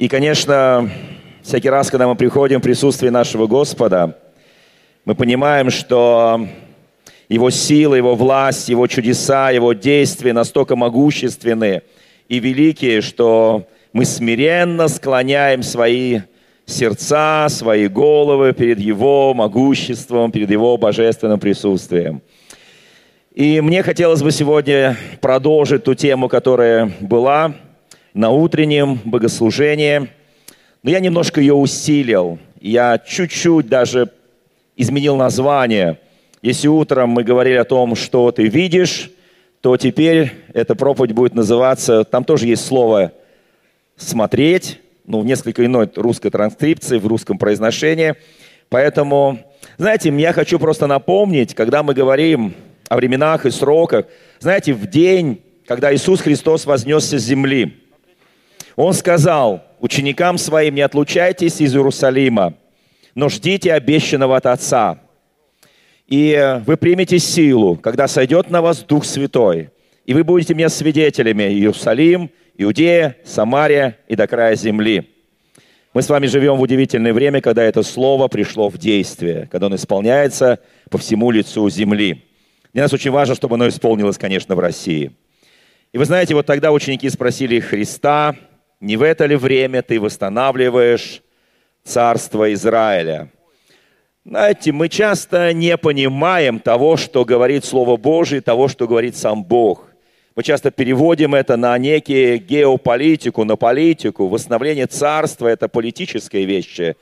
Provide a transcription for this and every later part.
И, конечно, всякий раз, когда мы приходим в присутствие нашего Господа, мы понимаем, что Его сила, Его власть, Его чудеса, Его действия настолько могущественны и великие, что мы смиренно склоняем свои сердца, свои головы перед Его могуществом, перед Его божественным присутствием. И мне хотелось бы сегодня продолжить ту тему, которая была на утреннем богослужении, но я немножко ее усилил. Я чуть-чуть даже изменил название. Если утром мы говорили о том, что ты видишь, то теперь эта проповедь будет называться, там тоже есть слово «смотреть», ну, в несколько иной русской транскрипции, в русском произношении. Поэтому, знаете, я хочу просто напомнить, когда мы говорим о временах и сроках, знаете, в день, когда Иисус Христос вознесся с земли, Он сказал ученикам своим, не отлучайтесь из Иерусалима, но ждите обещанного от Отца. И вы примете силу, когда сойдет на вас Дух Святой, и вы будете мне свидетелями Иерусалим, Иудея, Самария и до края земли. Мы с вами живем в удивительное время, когда это слово пришло в действие, когда оно исполняется по всему лицу земли. Для нас очень важно, чтобы оно исполнилось, конечно, в России. И вы знаете, вот тогда ученики спросили Христа, не в это ли время ты восстанавливаешь царство Израиля? Знаете, мы часто не понимаем того, что говорит Слово Божие, того, что говорит сам Бог. Мы часто переводим это на некие геополитику, на политику. Восстановление царства – это политические вещи.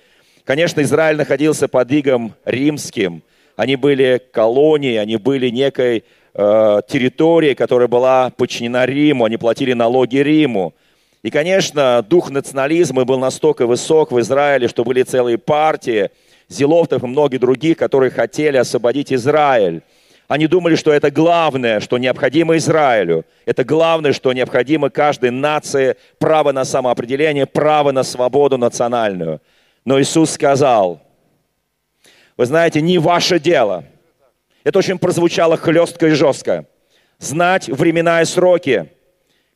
Конечно, Израиль находился под игом римским. Они были колонией, они были некой э, территорией, которая была подчинена Риму. Они платили налоги Риму. И, конечно, дух национализма был настолько высок в Израиле, что были целые партии, Зеловтов и многие других, которые хотели освободить Израиль. Они думали, что это главное, что необходимо Израилю. Это главное, что необходимо каждой нации, право на самоопределение, право на свободу национальную. Но Иисус сказал, вы знаете, не ваше дело. Это очень прозвучало хлестко и жестко. Знать времена и сроки,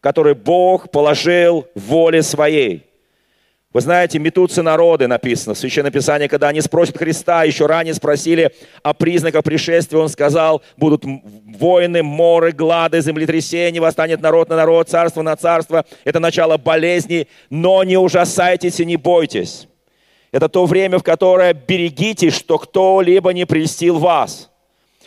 которые Бог положил в воле своей – вы знаете, метутся народы, написано в Священном Писании, когда они спросят Христа, еще ранее спросили о признаках пришествия, он сказал, будут войны, моры, глады, землетрясения, восстанет народ на народ, царство на царство. Это начало болезней, но не ужасайтесь и не бойтесь. Это то время, в которое берегитесь, что кто-либо не прельстил вас –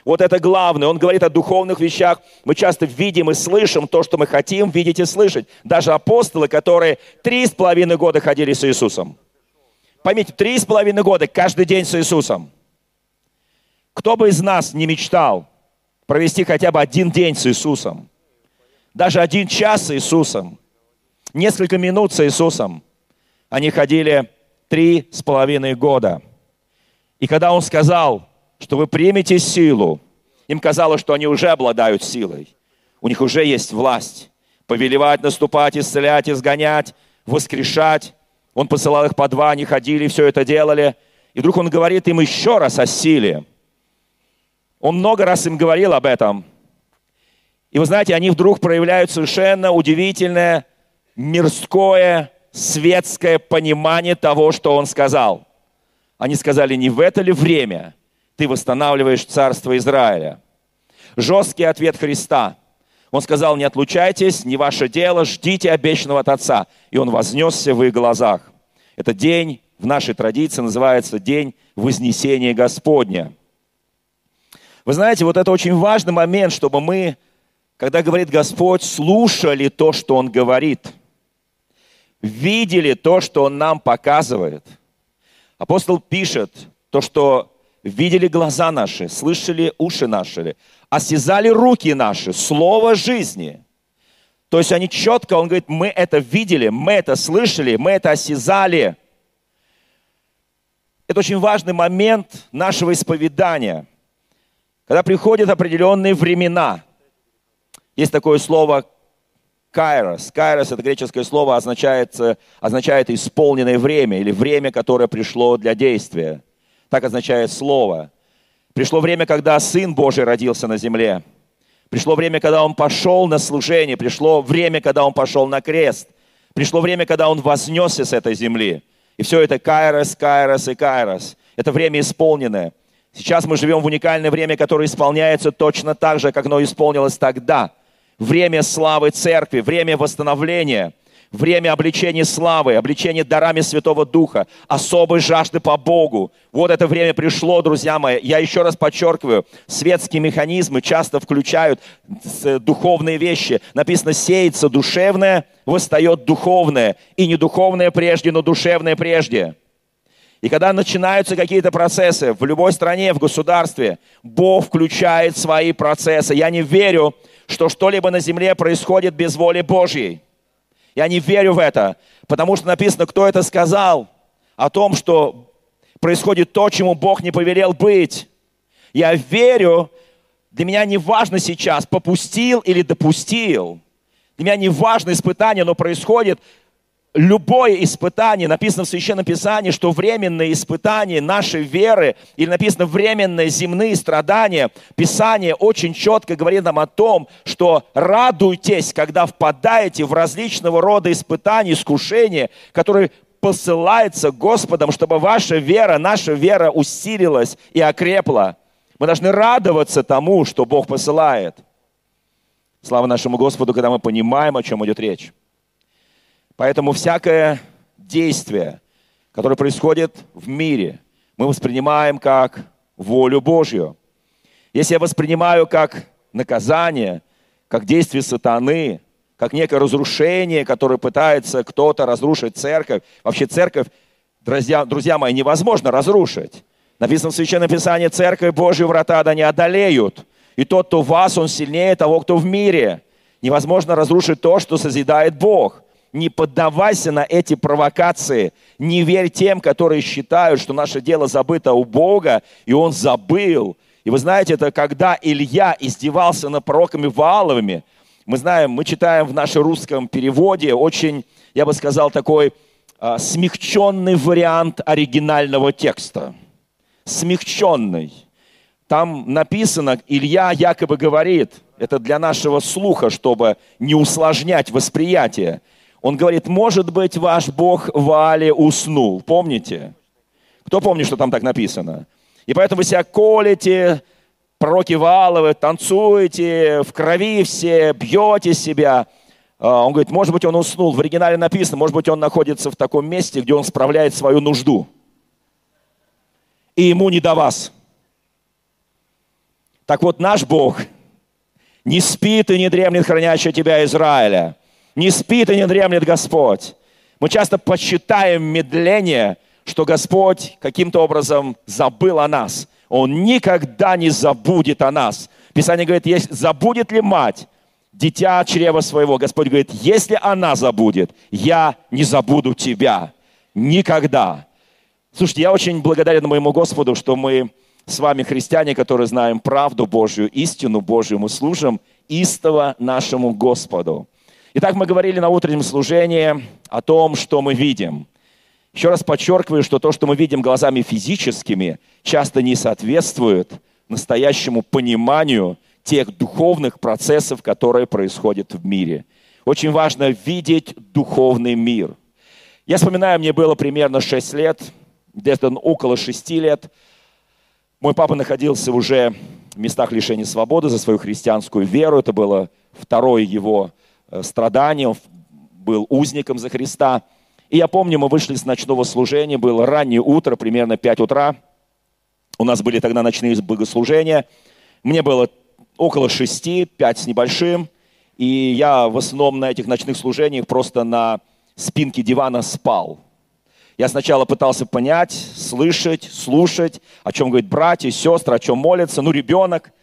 вот это главное. Он говорит о духовных вещах. Мы часто видим и слышим то, что мы хотим видеть и слышать. Даже апостолы, которые три с половиной года ходили с Иисусом. Поймите, три с половиной года каждый день с Иисусом. Кто бы из нас не мечтал провести хотя бы один день с Иисусом, даже один час с Иисусом, несколько минут с Иисусом, они ходили три с половиной года. И когда Он сказал, что вы примете силу. Им казалось, что они уже обладают силой. У них уже есть власть. Повелевать, наступать, исцелять, изгонять, воскрешать. Он посылал их по два, они ходили, все это делали. И вдруг он говорит им еще раз о силе. Он много раз им говорил об этом. И вы знаете, они вдруг проявляют совершенно удивительное мирское, светское понимание того, что он сказал. Они сказали, не в это ли время – ты восстанавливаешь царство Израиля. Жесткий ответ Христа. Он сказал, не отлучайтесь, не ваше дело, ждите обещанного от Отца. И он вознесся в их глазах. Этот день в нашей традиции называется День Вознесения Господня. Вы знаете, вот это очень важный момент, чтобы мы, когда говорит Господь, слушали то, что Он говорит, видели то, что Он нам показывает. Апостол пишет, то, что видели глаза наши, слышали уши наши, осязали руки наши, слово жизни. То есть они четко, он говорит, мы это видели, мы это слышали, мы это осязали. Это очень важный момент нашего исповедания, когда приходят определенные времена. Есть такое слово кайрос. Кайрос – это греческое слово, означает, означает исполненное время или время, которое пришло для действия. Так означает слово. Пришло время, когда Сын Божий родился на земле. Пришло время, когда Он пошел на служение. Пришло время, когда Он пошел на крест. Пришло время, когда Он вознесся с этой земли. И все это кайрос, кайрос и кайрос. Это время исполненное. Сейчас мы живем в уникальное время, которое исполняется точно так же, как оно исполнилось тогда. Время славы церкви, время восстановления – время обличения славы, обличения дарами Святого Духа, особой жажды по Богу. Вот это время пришло, друзья мои. Я еще раз подчеркиваю, светские механизмы часто включают духовные вещи. Написано, сеется душевное, восстает духовное. И не духовное прежде, но душевное прежде. И когда начинаются какие-то процессы в любой стране, в государстве, Бог включает свои процессы. Я не верю, что что-либо на земле происходит без воли Божьей. Я не верю в это, потому что написано, кто это сказал, о том, что происходит то, чему Бог не повелел быть. Я верю, для меня не важно сейчас, попустил или допустил. Для меня не важно испытание, но происходит любое испытание, написано в Священном Писании, что временные испытания нашей веры, или написано временные земные страдания, Писание очень четко говорит нам о том, что радуйтесь, когда впадаете в различного рода испытания, искушения, которые посылается Господом, чтобы ваша вера, наша вера усилилась и окрепла. Мы должны радоваться тому, что Бог посылает. Слава нашему Господу, когда мы понимаем, о чем идет речь. Поэтому всякое действие, которое происходит в мире, мы воспринимаем как волю Божью. Если я воспринимаю как наказание, как действие сатаны, как некое разрушение, которое пытается кто-то разрушить церковь, вообще церковь, друзья, друзья мои, невозможно разрушить. Написано в Священном Писании, церковь Божью врата да не одолеют. И тот, кто в вас, он сильнее того, кто в мире. Невозможно разрушить то, что созидает Бог не поддавайся на эти провокации, не верь тем, которые считают, что наше дело забыто у Бога, и Он забыл. И вы знаете, это когда Илья издевался над пророками Вааловыми, мы знаем, мы читаем в нашем русском переводе очень, я бы сказал, такой а, смягченный вариант оригинального текста. Смягченный. Там написано, Илья якобы говорит, это для нашего слуха, чтобы не усложнять восприятие – он говорит, может быть, ваш Бог Вали уснул. Помните? Кто помнит, что там так написано? И поэтому вы себя колите, пророки Валовы, танцуете, в крови все, бьете себя. А, он говорит, может быть, он уснул. В оригинале написано, может быть, он находится в таком месте, где он справляет свою нужду. И ему не до вас. Так вот, наш Бог не спит и не дремлет, хранящий тебя Израиля. Не спит и не дремлет Господь. Мы часто почитаем медление, что Господь каким-то образом забыл о нас. Он никогда не забудет о нас. Писание говорит, есть, забудет ли мать дитя чрева своего? Господь говорит, если она забудет, я не забуду тебя. Никогда. Слушайте, я очень благодарен моему Господу, что мы с вами христиане, которые знаем правду Божью, истину Божью, мы служим истово нашему Господу. Итак, мы говорили на утреннем служении о том, что мы видим. Еще раз подчеркиваю, что то, что мы видим глазами физическими, часто не соответствует настоящему пониманию тех духовных процессов, которые происходят в мире. Очень важно видеть духовный мир. Я вспоминаю, мне было примерно 6 лет, где-то около 6 лет. Мой папа находился уже в местах лишения свободы за свою христианскую веру. Это было второе его Э, страданий, он был узником за Христа. И я помню, мы вышли с ночного служения, было раннее утро, примерно 5 утра. У нас были тогда ночные богослужения. Мне было около 6, 5 с небольшим. И я в основном на этих ночных служениях просто на спинке дивана спал. Я сначала пытался понять, слышать, слушать, о чем говорят братья, сестры, о чем молятся. Ну, ребенок –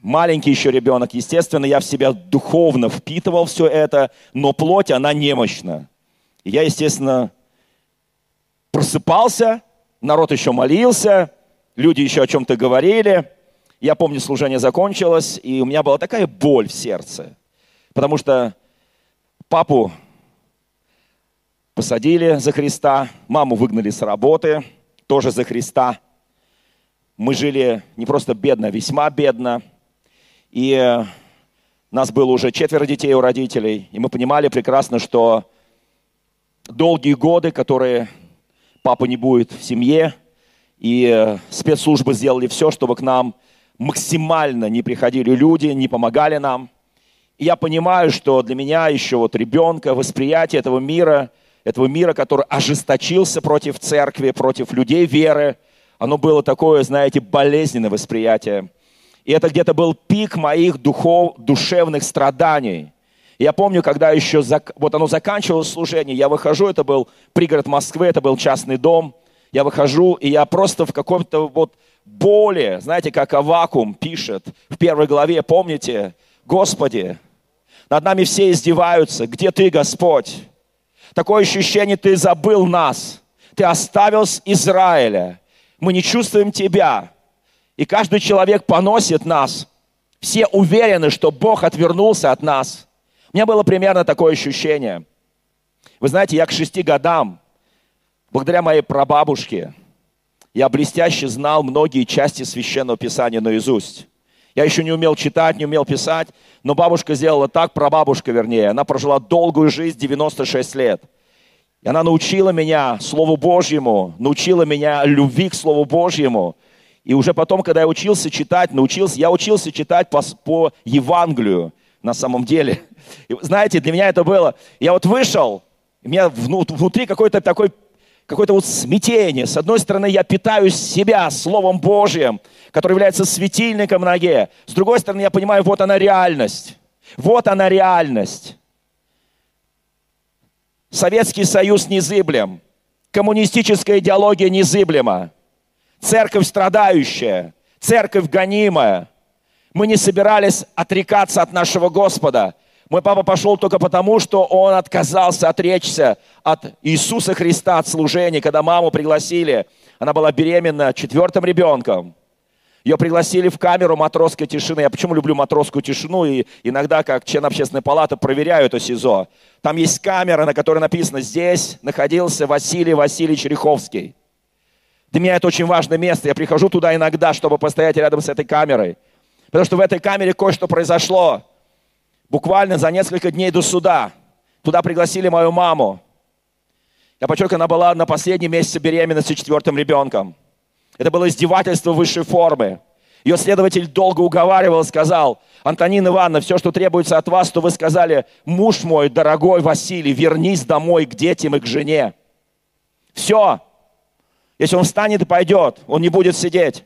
маленький еще ребенок, естественно, я в себя духовно впитывал все это, но плоть, она немощна. Я, естественно, просыпался, народ еще молился, люди еще о чем-то говорили. Я помню, служение закончилось, и у меня была такая боль в сердце, потому что папу посадили за Христа, маму выгнали с работы, тоже за Христа. Мы жили не просто бедно, а весьма бедно – и нас было уже четверо детей у родителей, и мы понимали прекрасно, что долгие годы, которые папа не будет в семье, и э, спецслужбы сделали все, чтобы к нам максимально не приходили люди, не помогали нам. И я понимаю, что для меня еще вот ребенка, восприятие этого мира, этого мира, который ожесточился против церкви, против людей веры, оно было такое, знаете, болезненное восприятие. И это где-то был пик моих духов, душевных страданий. Я помню, когда еще, вот оно заканчивалось служение, я выхожу, это был пригород Москвы, это был частный дом, я выхожу, и я просто в каком-то вот боли, знаете, как Авакум пишет в первой главе, помните, Господи, над нами все издеваются, где Ты, Господь? Такое ощущение, Ты забыл нас, Ты оставил Израиля, мы не чувствуем Тебя, и каждый человек поносит нас. Все уверены, что Бог отвернулся от нас. У меня было примерно такое ощущение. Вы знаете, я к шести годам, благодаря моей прабабушке, я блестяще знал многие части Священного Писания наизусть. Я еще не умел читать, не умел писать, но бабушка сделала так, прабабушка вернее, она прожила долгую жизнь, 96 лет. И она научила меня Слову Божьему, научила меня любви к Слову Божьему – и уже потом, когда я учился читать, научился, я учился читать по, по Евангелию на самом деле. И, знаете, для меня это было, я вот вышел, у меня внутри какой-то такой какое-то вот смятение. С одной стороны, я питаюсь себя Словом Божьим, который является светильником ноге. С другой стороны, я понимаю, вот она реальность. Вот она реальность. Советский Союз незыблем. Коммунистическая идеология незыблема церковь страдающая, церковь гонимая. Мы не собирались отрекаться от нашего Господа. Мой папа пошел только потому, что он отказался отречься от Иисуса Христа, от служения, когда маму пригласили. Она была беременна четвертым ребенком. Ее пригласили в камеру матросской тишины. Я почему люблю матросскую тишину и иногда, как член общественной палаты, проверяю это СИЗО. Там есть камера, на которой написано «Здесь находился Василий Васильевич Риховский». Для меня это очень важное место. Я прихожу туда иногда, чтобы постоять рядом с этой камерой. Потому что в этой камере кое-что произошло. Буквально за несколько дней до суда. Туда пригласили мою маму. Я подчеркиваю, она была на последнем месяце беременности четвертым ребенком. Это было издевательство высшей формы. Ее следователь долго уговаривал, сказал, Антонина Ивановна, все, что требуется от вас, то вы сказали, муж мой, дорогой Василий, вернись домой к детям и к жене. Все, если он встанет и пойдет, он не будет сидеть.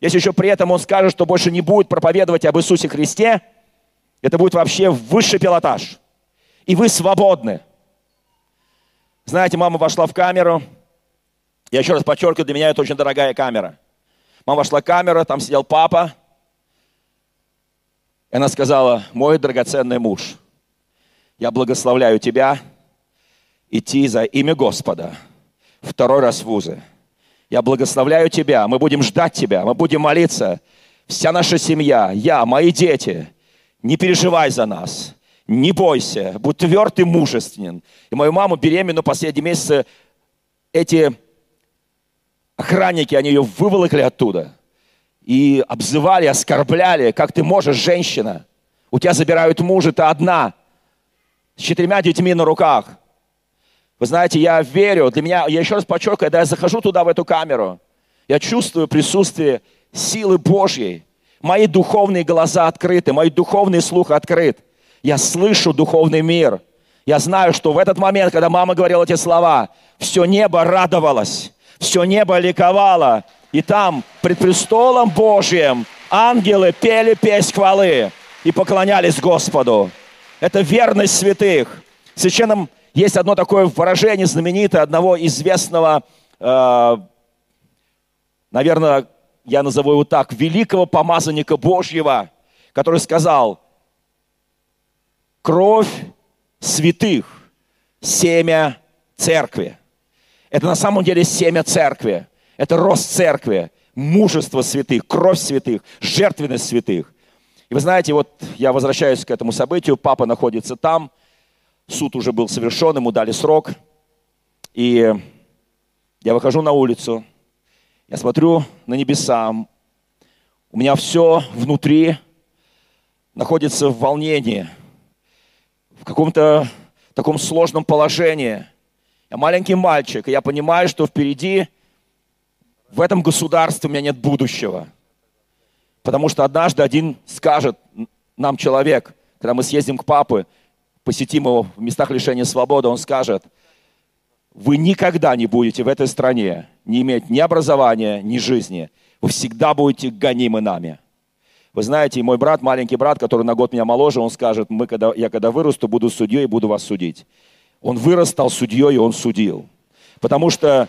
Если еще при этом он скажет, что больше не будет проповедовать об Иисусе Христе, это будет вообще высший пилотаж. И вы свободны. Знаете, мама вошла в камеру. Я еще раз подчеркиваю, для меня это очень дорогая камера. Мама вошла в камеру, там сидел папа. И она сказала, мой драгоценный муж, я благословляю тебя идти за имя Господа – второй раз в вузы. Я благословляю тебя, мы будем ждать тебя, мы будем молиться. Вся наша семья, я, мои дети, не переживай за нас, не бойся, будь тверд и мужественен. И мою маму беременную последние месяцы эти охранники, они ее выволокли оттуда и обзывали, оскорбляли, как ты можешь, женщина. У тебя забирают мужа, ты одна, с четырьмя детьми на руках. Вы знаете, я верю, для меня, я еще раз подчеркиваю, когда я захожу туда, в эту камеру, я чувствую присутствие силы Божьей. Мои духовные глаза открыты, мой духовный слух открыт. Я слышу духовный мир. Я знаю, что в этот момент, когда мама говорила эти слова, все небо радовалось, все небо ликовало. И там, пред престолом Божьим, ангелы пели песнь хвалы и поклонялись Господу. Это верность святых. В священном есть одно такое выражение знаменитое одного известного, э, наверное, я назову его так, великого помазанника Божьего, который сказал, кровь святых, семя церкви. Это на самом деле семя церкви. Это рост церкви, мужество святых, кровь святых, жертвенность святых. И вы знаете, вот я возвращаюсь к этому событию, папа находится там, суд уже был совершен, ему дали срок. И я выхожу на улицу, я смотрю на небеса, у меня все внутри находится в волнении, в каком-то таком сложном положении. Я маленький мальчик, и я понимаю, что впереди в этом государстве у меня нет будущего. Потому что однажды один скажет нам человек, когда мы съездим к папе, посетим его в местах лишения свободы, он скажет, вы никогда не будете в этой стране не иметь ни образования, ни жизни. Вы всегда будете гонимы нами. Вы знаете, мой брат, маленький брат, который на год меня моложе, он скажет, мы, когда, я когда вырасту, буду судьей и буду вас судить. Он вырос, стал судьей, и он судил. Потому что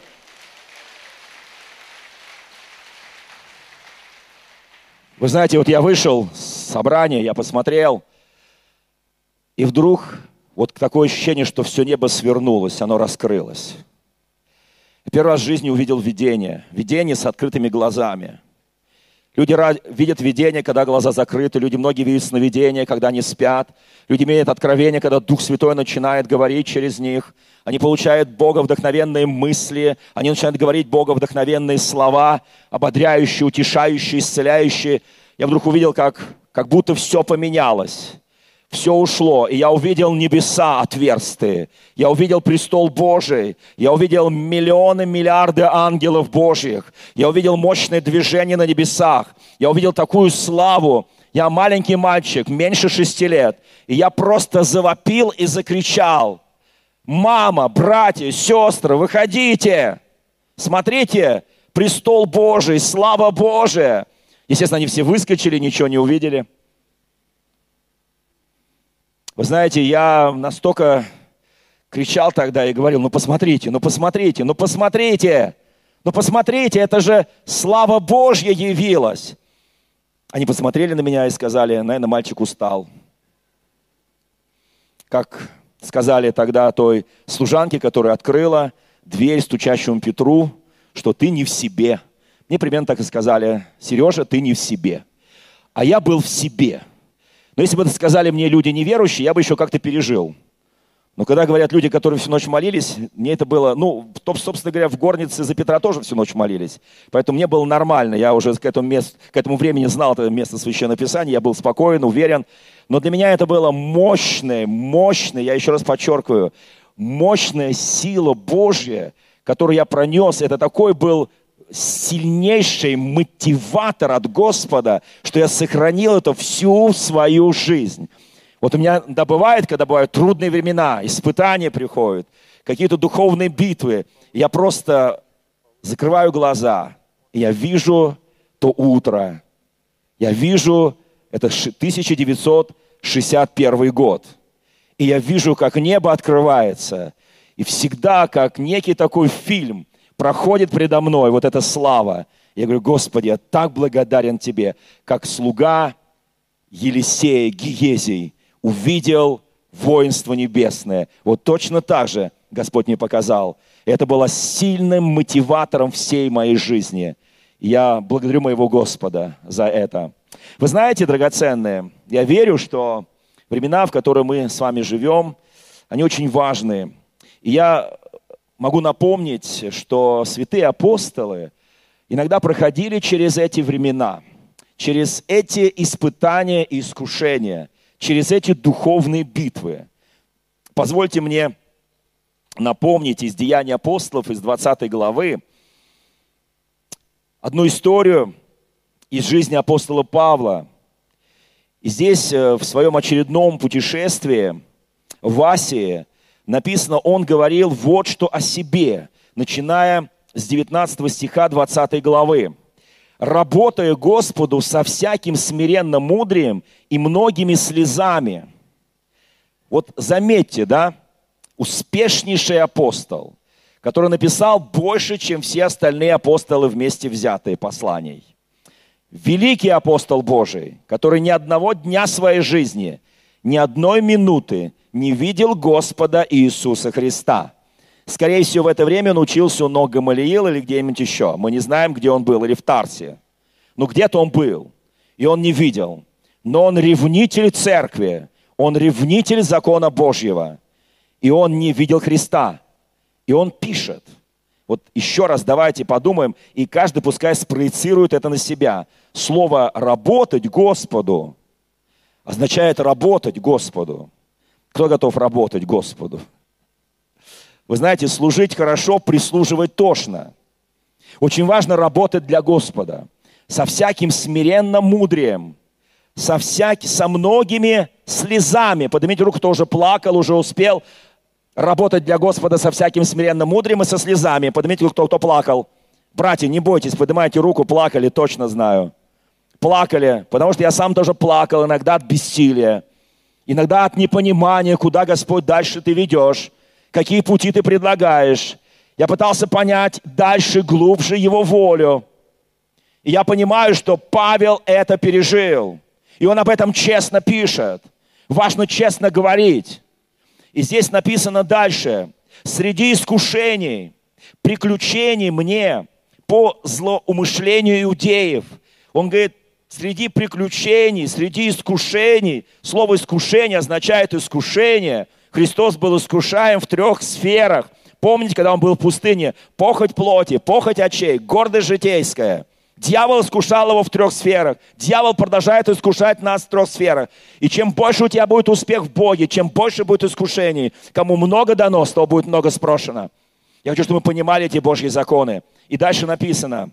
Вы знаете, вот я вышел с собрания, я посмотрел, и вдруг вот такое ощущение, что все небо свернулось, оно раскрылось. Первый раз в жизни увидел видение. Видение с открытыми глазами – Люди видят видение, когда глаза закрыты. Люди многие видят сновидения, когда они спят. Люди имеют откровение, когда Дух Святой начинает говорить через них. Они получают Бога вдохновенные мысли. Они начинают говорить Бога вдохновенные слова, ободряющие, утешающие, исцеляющие. Я вдруг увидел, как, как будто все поменялось все ушло, и я увидел небеса отверстые, я увидел престол Божий, я увидел миллионы, миллиарды ангелов Божьих, я увидел мощное движение на небесах, я увидел такую славу, я маленький мальчик, меньше шести лет, и я просто завопил и закричал, мама, братья, сестры, выходите, смотрите, престол Божий, слава Божия. Естественно, они все выскочили, ничего не увидели – вы знаете, я настолько кричал тогда и говорил, ну посмотрите, ну посмотрите, ну посмотрите, ну посмотрите, это же слава Божья явилась. Они посмотрели на меня и сказали, наверное, мальчик устал. Как сказали тогда той служанке, которая открыла дверь стучащему Петру, что ты не в себе. Мне примерно так и сказали, Сережа, ты не в себе. А я был в себе – но если бы это сказали мне люди неверующие, я бы еще как-то пережил. Но когда говорят люди, которые всю ночь молились, мне это было, ну, собственно говоря, в горнице за Петра тоже всю ночь молились. Поэтому мне было нормально. Я уже к этому, мест, к этому времени знал это место Священного Писания, я был спокоен, уверен. Но для меня это было мощное, мощное, я еще раз подчеркиваю, мощная сила Божья, которую я пронес. Это такой был сильнейший мотиватор от Господа, что я сохранил это всю свою жизнь. Вот у меня да, бывает, когда бывают трудные времена, испытания приходят, какие-то духовные битвы, я просто закрываю глаза, и я вижу то утро, я вижу, это 1961 год, и я вижу, как небо открывается, и всегда, как некий такой фильм – проходит предо мной вот эта слава. Я говорю, Господи, я так благодарен Тебе, как слуга Елисея, Гиезий, увидел воинство небесное. Вот точно так же Господь мне показал. Это было сильным мотиватором всей моей жизни. Я благодарю моего Господа за это. Вы знаете, драгоценные, я верю, что времена, в которые мы с вами живем, они очень важные. И я могу напомнить, что святые апостолы иногда проходили через эти времена, через эти испытания и искушения, через эти духовные битвы. Позвольте мне напомнить из Деяний апостолов, из 20 главы, одну историю из жизни апостола Павла. И здесь э, в своем очередном путешествии в Асии написано, он говорил вот что о себе, начиная с 19 стиха 20 главы. «Работая Господу со всяким смиренным мудрием и многими слезами». Вот заметьте, да, успешнейший апостол, который написал больше, чем все остальные апостолы вместе взятые посланий. Великий апостол Божий, который ни одного дня своей жизни, ни одной минуты не видел Господа Иисуса Христа. Скорее всего, в это время он учился у ног Гамалиила или где-нибудь еще. Мы не знаем, где он был, или в Тарсе. Но где-то он был, и он не видел. Но он ревнитель церкви, он ревнитель закона Божьего. И он не видел Христа. И он пишет. Вот еще раз давайте подумаем, и каждый пускай спроецирует это на себя. Слово «работать Господу» означает работать Господу. Кто готов работать Господу? Вы знаете, служить хорошо, прислуживать тошно. Очень важно работать для Господа со всяким смиренным мудрием, со, всяк... со многими слезами. Поднимите руку, кто уже плакал, уже успел работать для Господа со всяким смиренным мудрием и со слезами. Поднимите руку, кто, кто плакал. Братья, не бойтесь, поднимайте руку, плакали, точно знаю. Плакали, потому что я сам тоже плакал, иногда от бессилия, иногда от непонимания, куда Господь дальше ты ведешь, какие пути ты предлагаешь. Я пытался понять дальше, глубже Его волю. И я понимаю, что Павел это пережил. И он об этом честно пишет. Важно честно говорить. И здесь написано дальше. Среди искушений, приключений мне по злоумышлению иудеев. Он говорит, среди приключений, среди искушений, слово искушение означает искушение. Христос был искушаем в трех сферах. Помните, когда он был в пустыне? Похоть плоти, похоть очей, гордость житейская – Дьявол искушал его в трех сферах. Дьявол продолжает искушать нас в трех сферах. И чем больше у тебя будет успех в Боге, чем больше будет искушений, кому много дано, с того будет много спрошено. Я хочу, чтобы мы понимали эти Божьи законы. И дальше написано,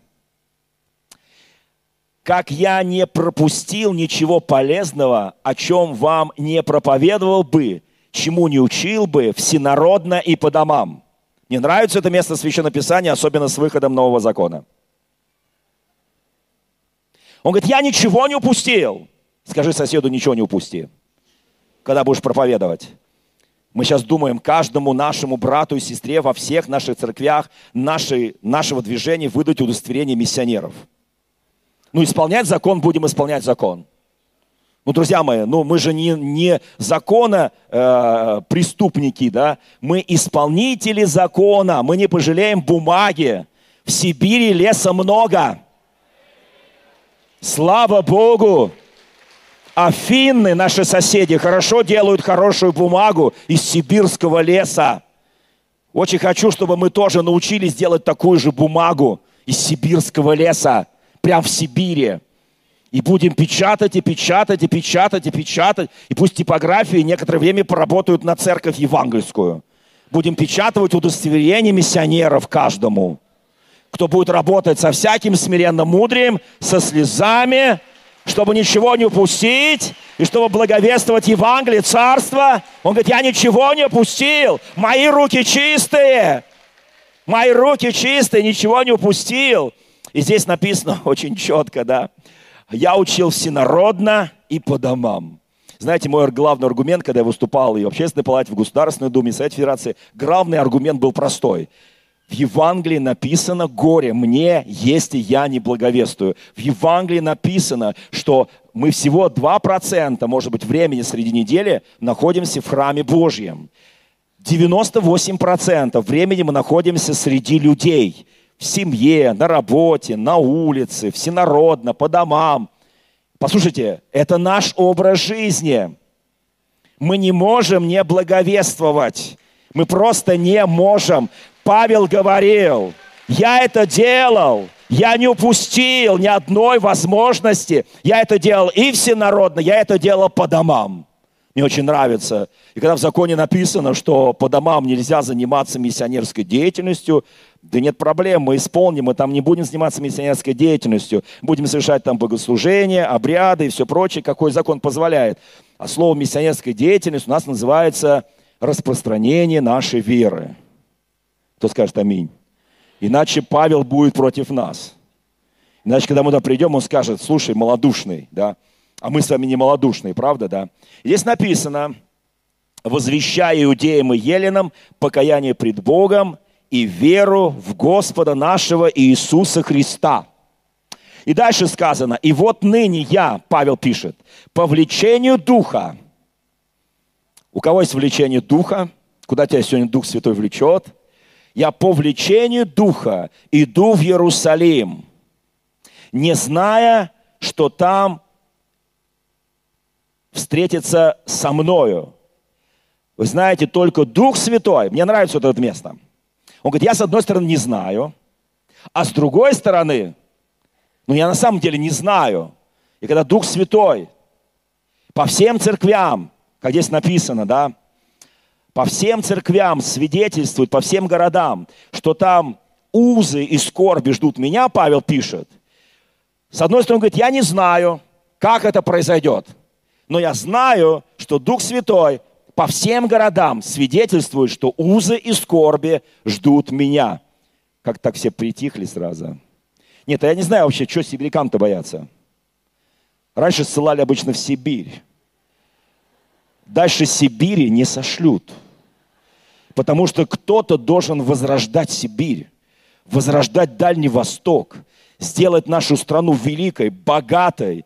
как я не пропустил ничего полезного, о чем вам не проповедовал бы, чему не учил бы всенародно и по домам. Мне нравится это место Священного Писания, особенно с выходом нового закона. Он говорит, я ничего не упустил. Скажи соседу, ничего не упусти, когда будешь проповедовать. Мы сейчас думаем, каждому нашему брату и сестре во всех наших церквях нашей, нашего движения выдать удостоверение миссионеров. Ну, исполнять закон, будем исполнять закон. Ну, друзья мои, ну мы же не, не закона э, преступники, да? Мы исполнители закона, мы не пожалеем бумаги. В Сибири леса много. Слава Богу! Афины, наши соседи, хорошо делают хорошую бумагу из сибирского леса. Очень хочу, чтобы мы тоже научились делать такую же бумагу из сибирского леса, прямо в Сибири. И будем печатать, и печатать, и печатать, и печатать. И пусть типографии некоторое время поработают на церковь евангельскую. Будем печатать удостоверение миссионеров каждому кто будет работать со всяким смиренным мудрием, со слезами, чтобы ничего не упустить, и чтобы благовествовать Евангелие, Царство. Он говорит, я ничего не упустил, мои руки чистые, мои руки чистые, ничего не упустил. И здесь написано очень четко, да, я учил всенародно и по домам. Знаете, мой главный аргумент, когда я выступал и в Общественной палате, в Государственной Думе, в Совете Федерации, главный аргумент был простой – в Евангелии написано «горе мне, если я не благовествую». В Евангелии написано, что мы всего 2%, может быть, времени среди недели находимся в храме Божьем. 98% времени мы находимся среди людей. В семье, на работе, на улице, всенародно, по домам. Послушайте, это наш образ жизни. Мы не можем не благовествовать. Мы просто не можем. Павел говорил, я это делал, я не упустил ни одной возможности. Я это делал и всенародно, я это делал по домам. Мне очень нравится. И когда в законе написано, что по домам нельзя заниматься миссионерской деятельностью, да нет проблем, мы исполним, мы там не будем заниматься миссионерской деятельностью, будем совершать там богослужения, обряды и все прочее, какой закон позволяет. А слово миссионерская деятельность у нас называется распространение нашей веры. Кто скажет аминь? Иначе Павел будет против нас. Иначе, когда мы туда придем, он скажет, слушай, малодушный, да, а мы с вами не малодушные, правда, да? Здесь написано, возвещая иудеям и еленам покаяние пред Богом и веру в Господа нашего Иисуса Христа. И дальше сказано, и вот ныне я, Павел пишет, по влечению Духа. У кого есть влечение Духа? Куда тебя сегодня Дух Святой влечет? я по влечению Духа иду в Иерусалим, не зная, что там встретится со мною. Вы знаете, только Дух Святой, мне нравится вот это место. Он говорит, я с одной стороны не знаю, а с другой стороны, ну я на самом деле не знаю. И когда Дух Святой по всем церквям, как здесь написано, да, по всем церквям свидетельствует, по всем городам, что там узы и скорби ждут меня, Павел пишет. С одной стороны, говорит, я не знаю, как это произойдет, но я знаю, что Дух Святой по всем городам свидетельствует, что узы и скорби ждут меня. Как так все притихли сразу. Нет, а я не знаю вообще, что сибирякам-то бояться. Раньше ссылали обычно в Сибирь. Дальше Сибири не сошлют. Потому что кто-то должен возрождать Сибирь, возрождать Дальний Восток, сделать нашу страну великой, богатой,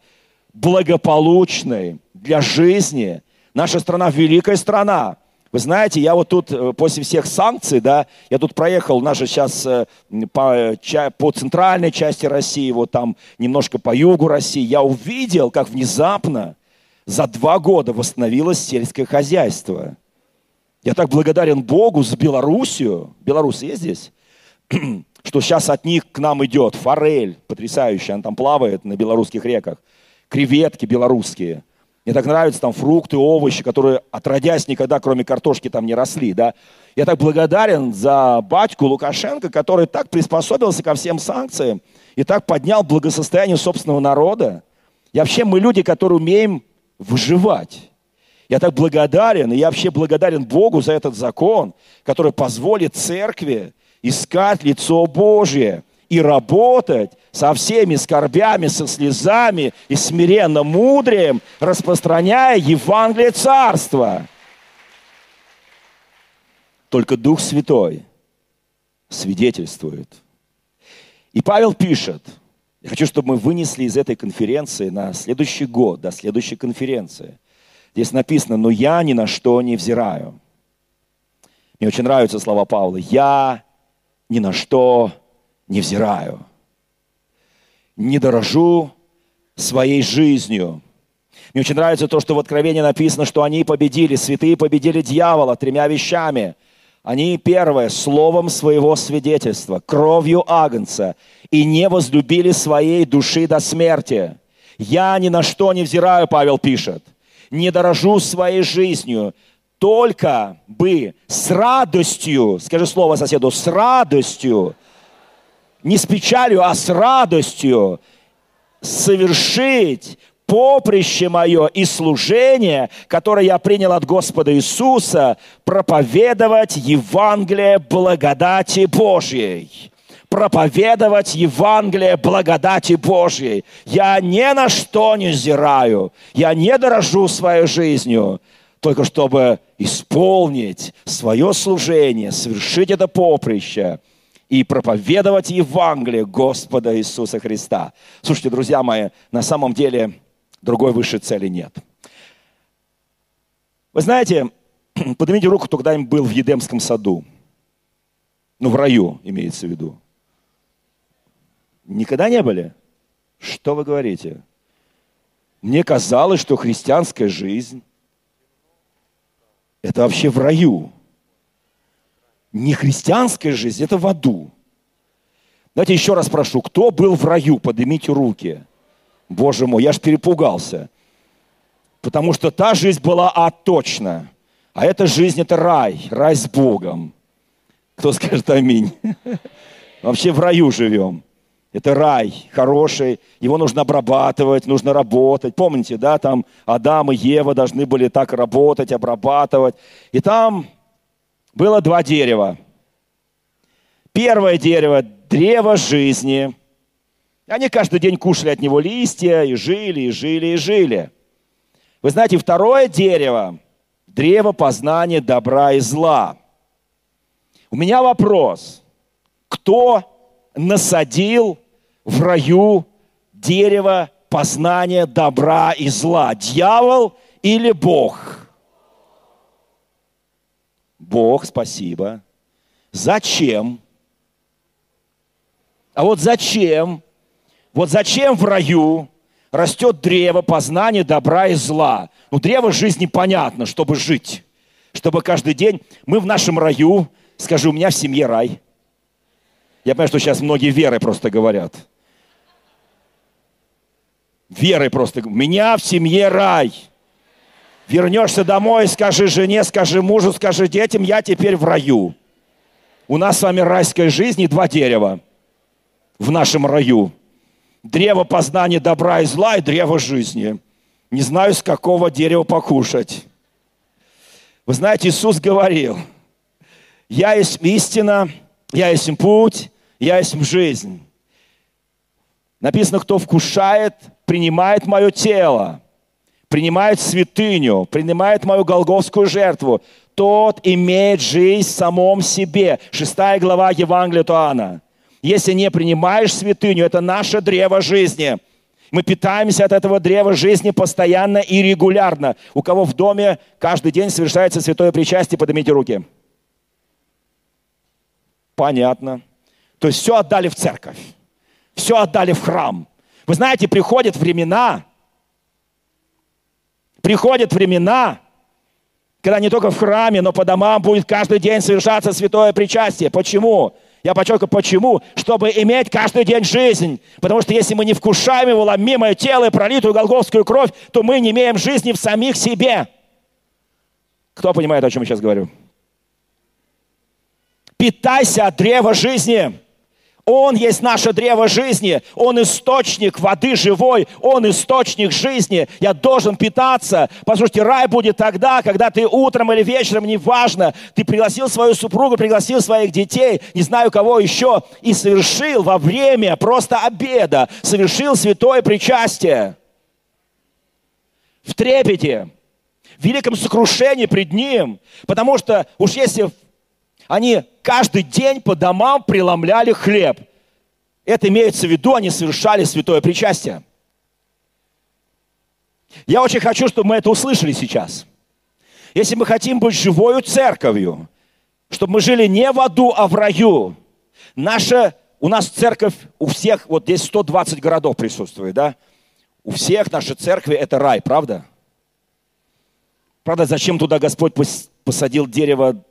благополучной для жизни. Наша страна великая страна. Вы знаете, я вот тут э, после всех санкций, да, я тут проехал, наша сейчас э, по, по центральной части России, вот там немножко по югу России, я увидел, как внезапно за два года восстановилось сельское хозяйство. Я так благодарен Богу за Белоруссию. Беларусь есть здесь? Что сейчас от них к нам идет форель потрясающая, она там плавает на белорусских реках, креветки белорусские – мне так нравятся там фрукты, овощи, которые отродясь никогда, кроме картошки, там не росли, да. Я так благодарен за батьку Лукашенко, который так приспособился ко всем санкциям и так поднял благосостояние собственного народа. И вообще мы люди, которые умеем выживать. Я так благодарен, и я вообще благодарен Богу за этот закон, который позволит церкви искать лицо Божье и работать со всеми скорбями, со слезами и смиренно мудрием, распространяя Евангелие Царства. Только Дух Святой свидетельствует. И Павел пишет, я хочу, чтобы мы вынесли из этой конференции на следующий год, до следующей конференции. Здесь написано, но я ни на что не взираю. Мне очень нравятся слова Павла. Я ни на что не взираю не дорожу своей жизнью. Мне очень нравится то, что в Откровении написано, что они победили, святые победили дьявола тремя вещами. Они, первое, словом своего свидетельства, кровью Агнца, и не возлюбили своей души до смерти. Я ни на что не взираю, Павел пишет, не дорожу своей жизнью, только бы с радостью, скажи слово соседу, с радостью не с печалью, а с радостью совершить поприще мое и служение, которое я принял от Господа Иисуса, проповедовать Евангелие благодати Божьей. Проповедовать Евангелие благодати Божьей. Я ни на что не зираю, я не дорожу своей жизнью, только чтобы исполнить свое служение, совершить это поприще – и проповедовать Евангелие Господа Иисуса Христа. Слушайте, друзья мои, на самом деле другой высшей цели нет. Вы знаете, поднимите руку, кто когда-нибудь был в Едемском саду. Ну, в раю имеется в виду. Никогда не были? Что вы говорите? Мне казалось, что христианская жизнь – это вообще в раю не христианская жизнь, это в аду. Давайте еще раз прошу, кто был в раю, поднимите руки. Боже мой, я ж перепугался. Потому что та жизнь была ад точно. А эта жизнь это рай, рай с Богом. Кто скажет аминь? Вообще в раю живем. Это рай хороший, его нужно обрабатывать, нужно работать. Помните, да, там Адам и Ева должны были так работать, обрабатывать. И там было два дерева. Первое дерево – древо жизни. Они каждый день кушали от него листья и жили, и жили, и жили. Вы знаете, второе дерево – древо познания добра и зла. У меня вопрос. Кто насадил в раю дерево познания добра и зла? Дьявол или Бог? Бог, спасибо. Зачем? А вот зачем? Вот зачем в раю растет древо познания добра и зла? Ну, древо жизни понятно, чтобы жить. Чтобы каждый день мы в нашем раю, скажу, у меня в семье рай. Я понимаю, что сейчас многие верой просто говорят. Верой просто. У меня в семье рай. Вернешься домой, скажи жене, скажи мужу, скажи детям, я теперь в раю. У нас с вами райская жизнь и два дерева в нашем раю. Древо познания добра и зла и древо жизни. Не знаю, с какого дерева покушать. Вы знаете, Иисус говорил, я есть истина, я есть путь, я есть жизнь. Написано, кто вкушает, принимает мое тело, принимает святыню, принимает мою голговскую жертву, тот имеет жизнь в самом себе. Шестая глава Евангелия Туана. Если не принимаешь святыню, это наше древо жизни. Мы питаемся от этого древа жизни постоянно и регулярно. У кого в доме каждый день совершается святое причастие, поднимите руки. Понятно. То есть все отдали в церковь. Все отдали в храм. Вы знаете, приходят времена, приходят времена, когда не только в храме, но по домам будет каждый день совершаться святое причастие. Почему? Я подчеркиваю, почему? Чтобы иметь каждый день жизнь. Потому что если мы не вкушаем его ломимое тело и пролитую голговскую кровь, то мы не имеем жизни в самих себе. Кто понимает, о чем я сейчас говорю? Питайся от древа жизни. Он есть наше древо жизни, Он источник воды живой, Он источник жизни. Я должен питаться. Послушайте, рай будет тогда, когда ты утром или вечером, неважно, ты пригласил свою супругу, пригласил своих детей, не знаю кого еще, и совершил во время просто обеда, совершил святое причастие. В трепете, в великом сокрушении пред Ним, потому что уж если они каждый день по домам преломляли хлеб. Это имеется в виду, они совершали святое причастие. Я очень хочу, чтобы мы это услышали сейчас. Если мы хотим быть живою церковью, чтобы мы жили не в аду, а в раю, наша, у нас церковь, у всех, вот здесь 120 городов присутствует, да? У всех наши церкви это рай, правда? Правда, зачем туда Господь посадил дерево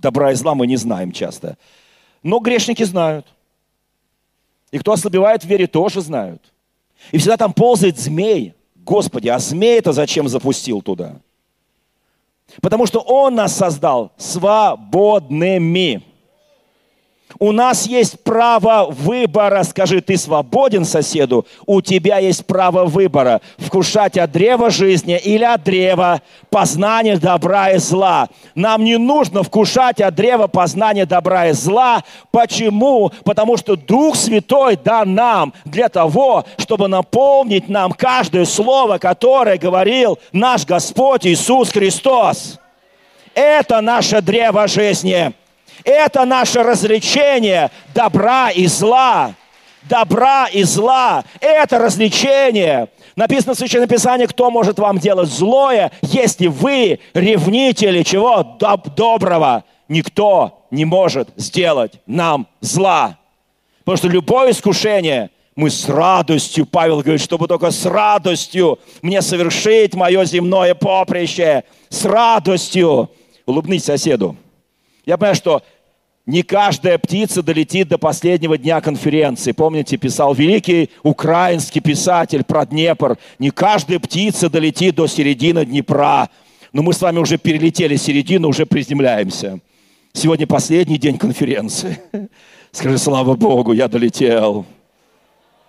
добра и зла мы не знаем часто. Но грешники знают. И кто ослабевает в вере, тоже знают. И всегда там ползает змей. Господи, а змей это зачем запустил туда? Потому что Он нас создал свободными. У нас есть право выбора. Скажи, ты свободен соседу? У тебя есть право выбора. Вкушать от древа жизни или от древа познания добра и зла. Нам не нужно вкушать от древа познания добра и зла. Почему? Потому что Дух Святой дан нам для того, чтобы наполнить нам каждое слово, которое говорил наш Господь Иисус Христос. Это наше древо жизни. Это наше развлечение добра и зла. Добра и зла. Это развлечение. Написано в Священном Писании, кто может вам делать злое, если вы ревнители чего? Доб- доброго. Никто не может сделать нам зла. Потому что любое искушение мы с радостью, Павел говорит, чтобы только с радостью мне совершить мое земное поприще. С радостью. Улыбнись соседу. Я понимаю, что не каждая птица долетит до последнего дня конференции. Помните, писал великий украинский писатель про Днепр. Не каждая птица долетит до середины Днепра. Но мы с вами уже перелетели середину, уже приземляемся. Сегодня последний день конференции. Скажи, слава Богу, я долетел.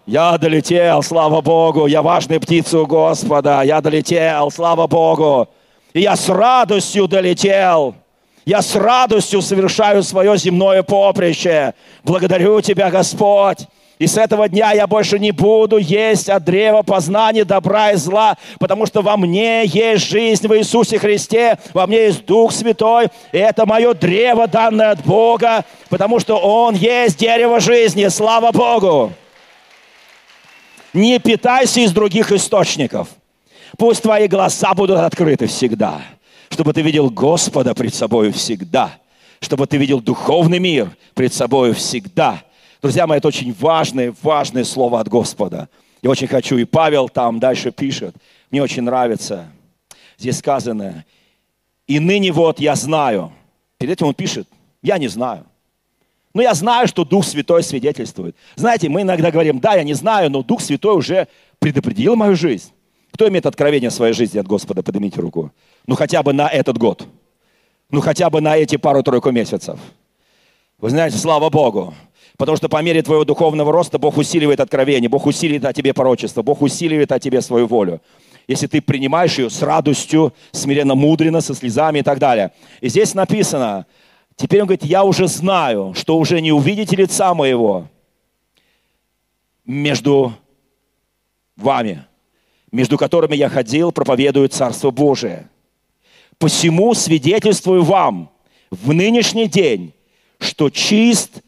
Я долетел, слава Богу, я важная птица у Господа. Я долетел, слава Богу. И я с радостью долетел. Я с радостью совершаю свое земное поприще. Благодарю Тебя, Господь. И с этого дня я больше не буду есть от древа познания добра и зла, потому что во мне есть жизнь в Иисусе Христе, во мне есть Дух Святой, и это мое древо, данное от Бога, потому что Он есть дерево жизни. Слава Богу! Не питайся из других источников. Пусть твои глаза будут открыты всегда – чтобы ты видел Господа пред собой всегда, чтобы ты видел духовный мир пред собой всегда. Друзья мои, это очень важное, важное слово от Господа. Я очень хочу, и Павел там дальше пишет, мне очень нравится, здесь сказано, и ныне вот я знаю, перед этим он пишет, я не знаю. Но я знаю, что Дух Святой свидетельствует. Знаете, мы иногда говорим, да, я не знаю, но Дух Святой уже предопределил мою жизнь. Кто имеет откровение в своей жизни от Господа? Поднимите руку. Ну хотя бы на этот год. Ну хотя бы на эти пару-тройку месяцев. Вы знаете, слава Богу. Потому что по мере твоего духовного роста Бог усиливает откровение, Бог усиливает о тебе порочество, Бог усиливает о тебе свою волю. Если ты принимаешь ее с радостью, смиренно, мудренно, со слезами и так далее. И здесь написано, теперь он говорит, я уже знаю, что уже не увидите лица моего между вами, между которыми я ходил, проповедую Царство Божие. Посему свидетельствую вам в нынешний день, что чист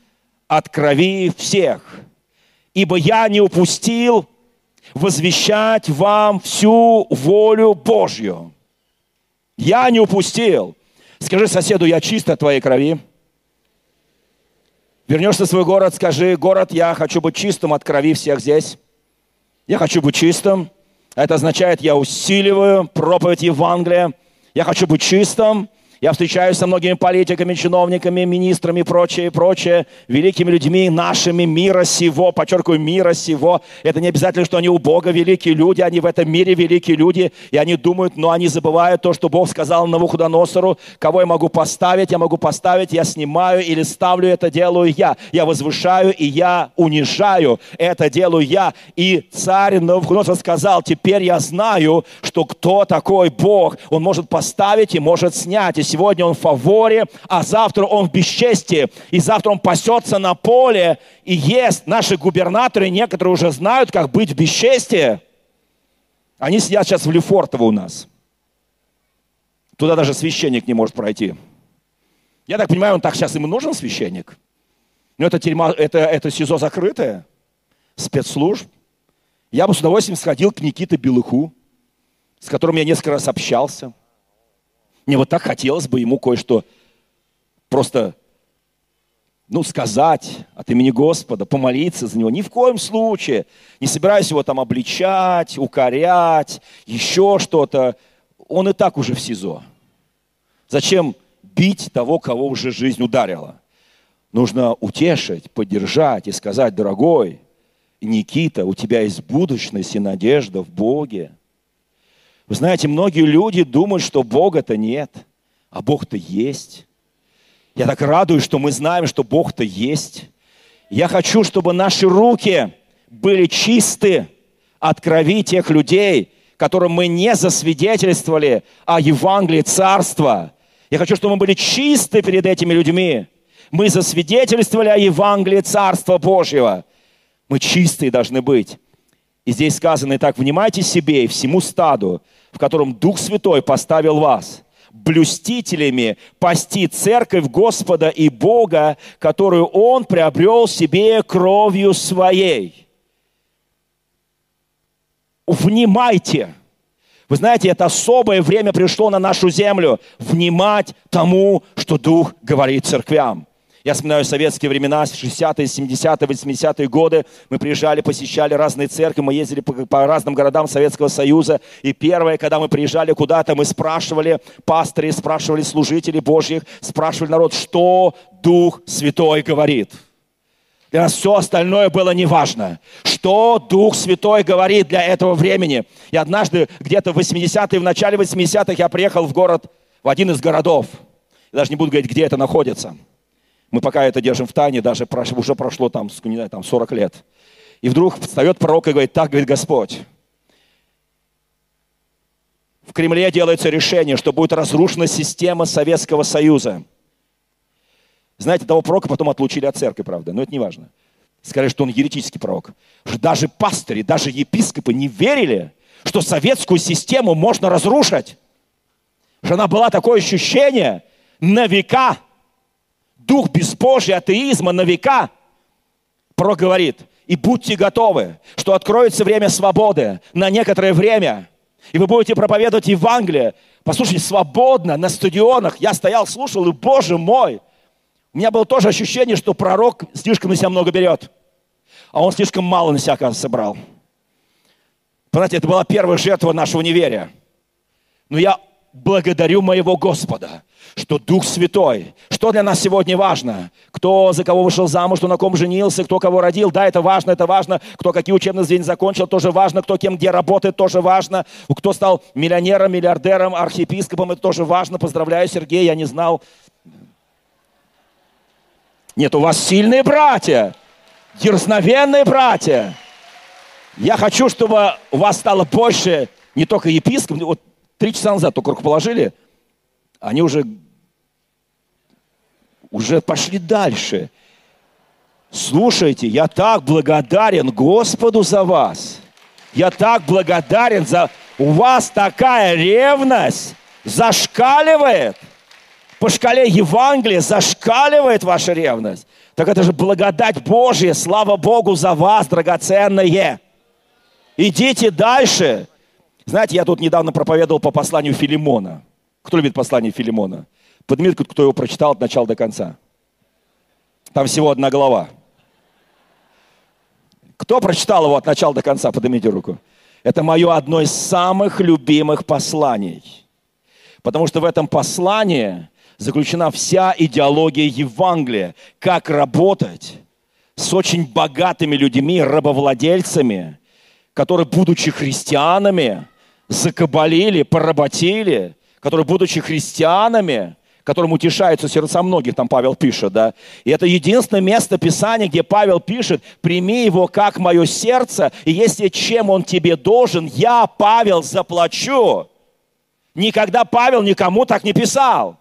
от крови всех. Ибо я не упустил возвещать вам всю волю Божью. Я не упустил. Скажи соседу, я чист от твоей крови. Вернешься в свой город, скажи, город, я хочу быть чистым от крови всех здесь. Я хочу быть чистым. Это означает, я усиливаю проповедь Евангелия. Я хочу быть чистым. Я встречаюсь со многими политиками, чиновниками, министрами и прочее, прочее, великими людьми нашими мира сего, подчеркиваю, мира сего. Это не обязательно, что они у Бога великие люди, они в этом мире великие люди, и они думают, но они забывают то, что Бог сказал Навуходоносору, кого я могу поставить, я могу поставить, я снимаю или ставлю, это делаю я. Я возвышаю и я унижаю, это делаю я. И царь Навуходоносор сказал, теперь я знаю, что кто такой Бог, он может поставить и может снять. Сегодня он в фаворе, а завтра он в бесчестии, и завтра он пасется на поле и ест. Наши губернаторы, некоторые уже знают, как быть в бесчестии. Они сидят сейчас в Лефортово у нас. Туда даже священник не может пройти. Я так понимаю, он так сейчас ему нужен священник. Но это тюрьма, это, это СИЗО закрытое, спецслужб. Я бы с удовольствием сходил к Никите Белыху, с которым я несколько раз общался. Мне вот так хотелось бы ему кое-что просто, ну, сказать от имени Господа, помолиться за него. Ни в коем случае. Не собираюсь его там обличать, укорять, еще что-то. Он и так уже в СИЗО. Зачем бить того, кого уже жизнь ударила? Нужно утешить, поддержать и сказать, дорогой, Никита, у тебя есть будущность и надежда в Боге. Вы знаете, многие люди думают, что Бога-то нет, а Бог-то есть. Я так радуюсь, что мы знаем, что Бог-то есть. Я хочу, чтобы наши руки были чисты от крови тех людей, которым мы не засвидетельствовали о Евангелии Царства. Я хочу, чтобы мы были чисты перед этими людьми. Мы засвидетельствовали о Евангелии Царства Божьего. Мы чистые должны быть. И здесь сказано, и так, внимайте себе и всему стаду, в котором Дух Святой поставил вас, блюстителями пасти церковь Господа и Бога, которую Он приобрел себе кровью своей. Внимайте! Вы знаете, это особое время пришло на нашу землю. Внимать тому, что Дух говорит церквям. Я вспоминаю советские времена, 60-е, 70-е, 80-е годы. Мы приезжали, посещали разные церкви, мы ездили по, по разным городам Советского Союза. И первое, когда мы приезжали куда-то, мы спрашивали пастырей, спрашивали служителей Божьих, спрашивали народ, что Дух Святой говорит. Для нас все остальное было неважно. Что Дух Святой говорит для этого времени? И однажды, где-то в 80-е, в начале 80-х, я приехал в город, в один из городов. Я даже не буду говорить, где это находится – мы пока это держим в тайне, даже уже прошло там, не знаю, там 40 лет. И вдруг встает пророк и говорит, так говорит Господь. В Кремле делается решение, что будет разрушена система Советского Союза. Знаете, того пророка потом отлучили от церкви, правда, но это не важно. Сказали, что он еретический пророк. Что даже пастыри, даже епископы не верили, что советскую систему можно разрушить. Что она была такое ощущение на века – дух безбожия, атеизма на века, проговорит. И будьте готовы, что откроется время свободы на некоторое время. И вы будете проповедовать Евангелие. Послушайте, свободно на стадионах. Я стоял, слушал, и, Боже мой, у меня было тоже ощущение, что пророк слишком на себя много берет. А он слишком мало на себя, оказывается, собрал. Понимаете, это была первая жертва нашего неверия. Но я благодарю моего Господа – что Дух Святой, что для нас сегодня важно, кто за кого вышел замуж, кто на ком женился, кто кого родил, да, это важно, это важно, кто какие учебные заведения закончил, тоже важно, кто кем где работает, тоже важно, кто стал миллионером, миллиардером, архиепископом, это тоже важно, поздравляю, Сергей, я не знал. Нет, у вас сильные братья, дерзновенные братья. Я хочу, чтобы у вас стало больше не только епископ, вот три часа назад только руку положили, они уже, уже пошли дальше. Слушайте, я так благодарен Господу за вас. Я так благодарен за... У вас такая ревность зашкаливает. По шкале Евангелия зашкаливает ваша ревность. Так это же благодать Божья. Слава Богу за вас, драгоценное. Идите дальше. Знаете, я тут недавно проповедовал по посланию Филимона. Кто любит послание Филимона? Поднимите, кто его прочитал от начала до конца. Там всего одна глава. Кто прочитал его от начала до конца? Поднимите руку. Это мое одно из самых любимых посланий. Потому что в этом послании заключена вся идеология Евангелия. Как работать с очень богатыми людьми, рабовладельцами, которые, будучи христианами, закабалили, поработили, которые, будучи христианами, которым утешаются сердца многих, там Павел пишет, да. И это единственное место Писания, где Павел пишет, прими его как мое сердце, и если чем он тебе должен, я, Павел, заплачу. Никогда Павел никому так не писал.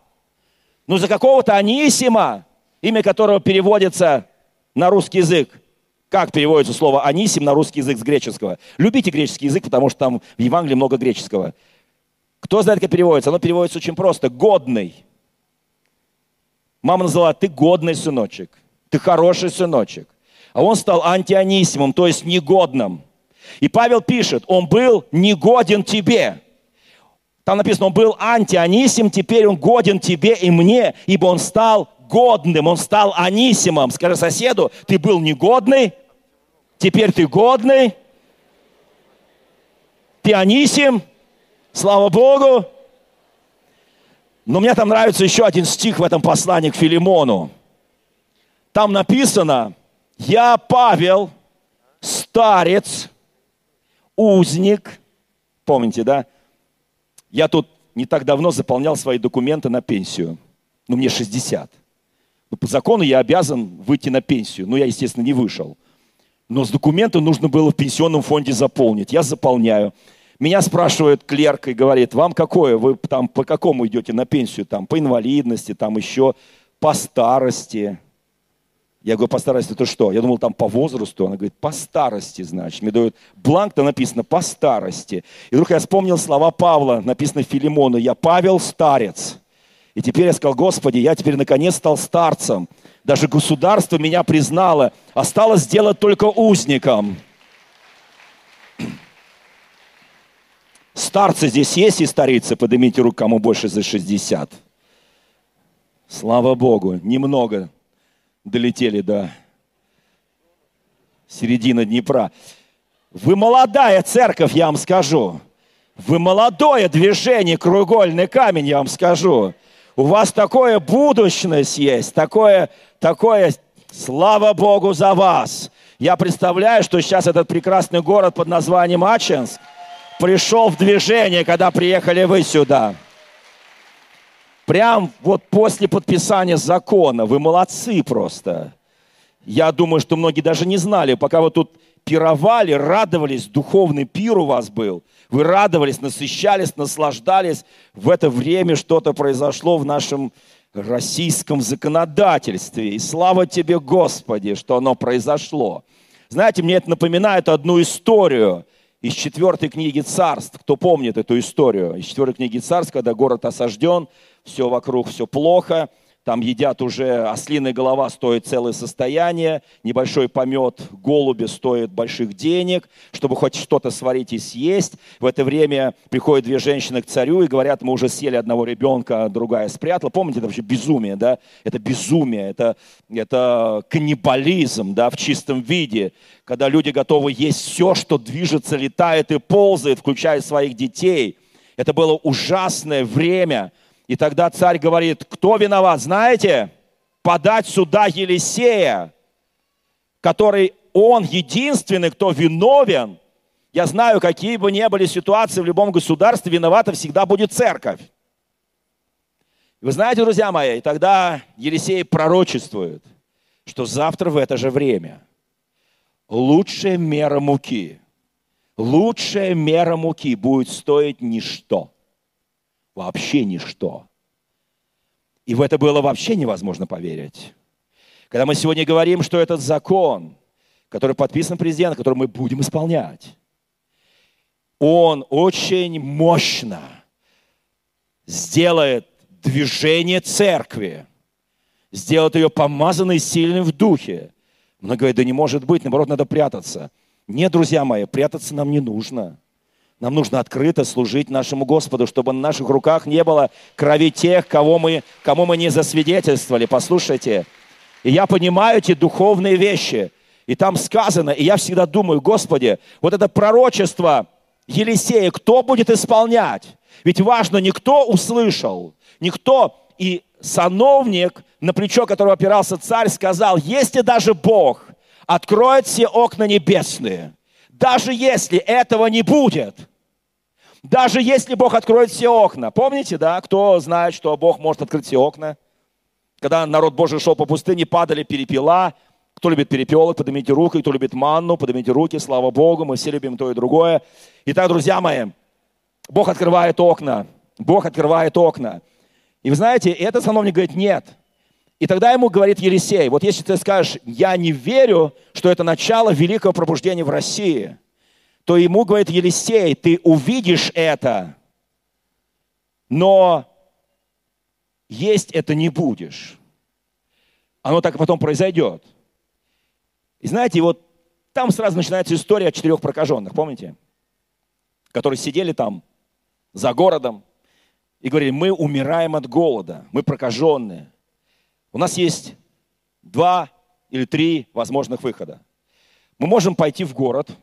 Но за какого-то Анисима, имя которого переводится на русский язык, как переводится слово «анисим» на русский язык с греческого? Любите греческий язык, потому что там в Евангелии много греческого. Кто знает, как переводится? Оно переводится очень просто. Годный. Мама назвала, ты годный сыночек. Ты хороший сыночек. А он стал антианисимом, то есть негодным. И Павел пишет, он был негоден тебе. Там написано, он был антианисим, теперь он годен тебе и мне, ибо он стал годным, он стал анисимом. Скажи соседу, ты был негодный, теперь ты годный. Ты анисим, Слава Богу! Но мне там нравится еще один стих в этом послании к Филимону. Там написано, я Павел, старец, узник. Помните, да? Я тут не так давно заполнял свои документы на пенсию. Ну, мне 60. Ну, по закону я обязан выйти на пенсию. Но я, естественно, не вышел. Но с документом нужно было в пенсионном фонде заполнить. Я заполняю. Меня спрашивает клерк и говорит, вам какое, вы там по какому идете на пенсию, там по инвалидности, там еще по старости. Я говорю, по старости это что? Я думал, там по возрасту. Она говорит, по старости, значит. Мне дают бланк, там написано по старости. И вдруг я вспомнил слова Павла, написано Филимону, я Павел старец. И теперь я сказал, Господи, я теперь наконец стал старцем. Даже государство меня признало. Осталось сделать только узником. Старцы здесь есть и старицы? Поднимите руку, кому больше за 60. Слава Богу, немного долетели до середины Днепра. Вы молодая церковь, я вам скажу. Вы молодое движение, кругольный камень, я вам скажу. У вас такое будущность есть, такое, такое, слава Богу за вас. Я представляю, что сейчас этот прекрасный город под названием Ачинск – пришел в движение, когда приехали вы сюда. Прям вот после подписания закона. Вы молодцы просто. Я думаю, что многие даже не знали, пока вы тут пировали, радовались, духовный пир у вас был. Вы радовались, насыщались, наслаждались. В это время что-то произошло в нашем российском законодательстве. И слава тебе, Господи, что оно произошло. Знаете, мне это напоминает одну историю – из четвертой книги царств, кто помнит эту историю, из четвертой книги царств, когда город осажден, все вокруг, все плохо, там едят уже, ослиная голова стоит целое состояние, небольшой помет голуби стоит больших денег, чтобы хоть что-то сварить и съесть. В это время приходят две женщины к царю и говорят, мы уже съели одного ребенка, а другая спрятала. Помните, это вообще безумие, да? Это безумие, это, это каннибализм, да, в чистом виде, когда люди готовы есть все, что движется, летает и ползает, включая своих детей. Это было ужасное время – И тогда царь говорит, кто виноват, знаете? Подать сюда Елисея, который он единственный, кто виновен. Я знаю, какие бы ни были ситуации в любом государстве, виновата всегда будет церковь. Вы знаете, друзья мои, и тогда Елисей пророчествует, что завтра в это же время лучшая мера муки, лучшая мера муки будет стоить ничто. Вообще ничто. И в это было вообще невозможно поверить. Когда мы сегодня говорим, что этот закон, который подписан президентом, который мы будем исполнять, он очень мощно сделает движение церкви, сделает ее помазанной, сильной в духе. Но говорит, да не может быть, наоборот, надо прятаться. Нет, друзья мои, прятаться нам не нужно. Нам нужно открыто служить нашему Господу, чтобы на наших руках не было крови тех, кого мы, кому мы не засвидетельствовали. Послушайте, и я понимаю эти духовные вещи. И там сказано, и я всегда думаю, Господи, вот это пророчество Елисея, кто будет исполнять? Ведь важно, никто услышал, никто, и сановник, на плечо которого опирался царь, сказал, если даже Бог откроет все окна небесные, даже если этого не будет, даже если Бог откроет все окна. Помните, да, кто знает, что Бог может открыть все окна? Когда народ Божий шел по пустыне, падали перепела. Кто любит перепелок, поднимите руку. Кто любит манну, поднимите руки. Слава Богу, мы все любим то и другое. Итак, друзья мои, Бог открывает окна. Бог открывает окна. И вы знаете, этот сановник говорит, нет. И тогда ему говорит Елисей, вот если ты скажешь, я не верю, что это начало великого пробуждения в России, то ему говорит Елисей, ты увидишь это, но есть это не будешь. Оно так и потом произойдет. И знаете, вот там сразу начинается история о четырех прокаженных, помните? Которые сидели там за городом и говорили, мы умираем от голода, мы прокаженные. У нас есть два или три возможных выхода. Мы можем пойти в город,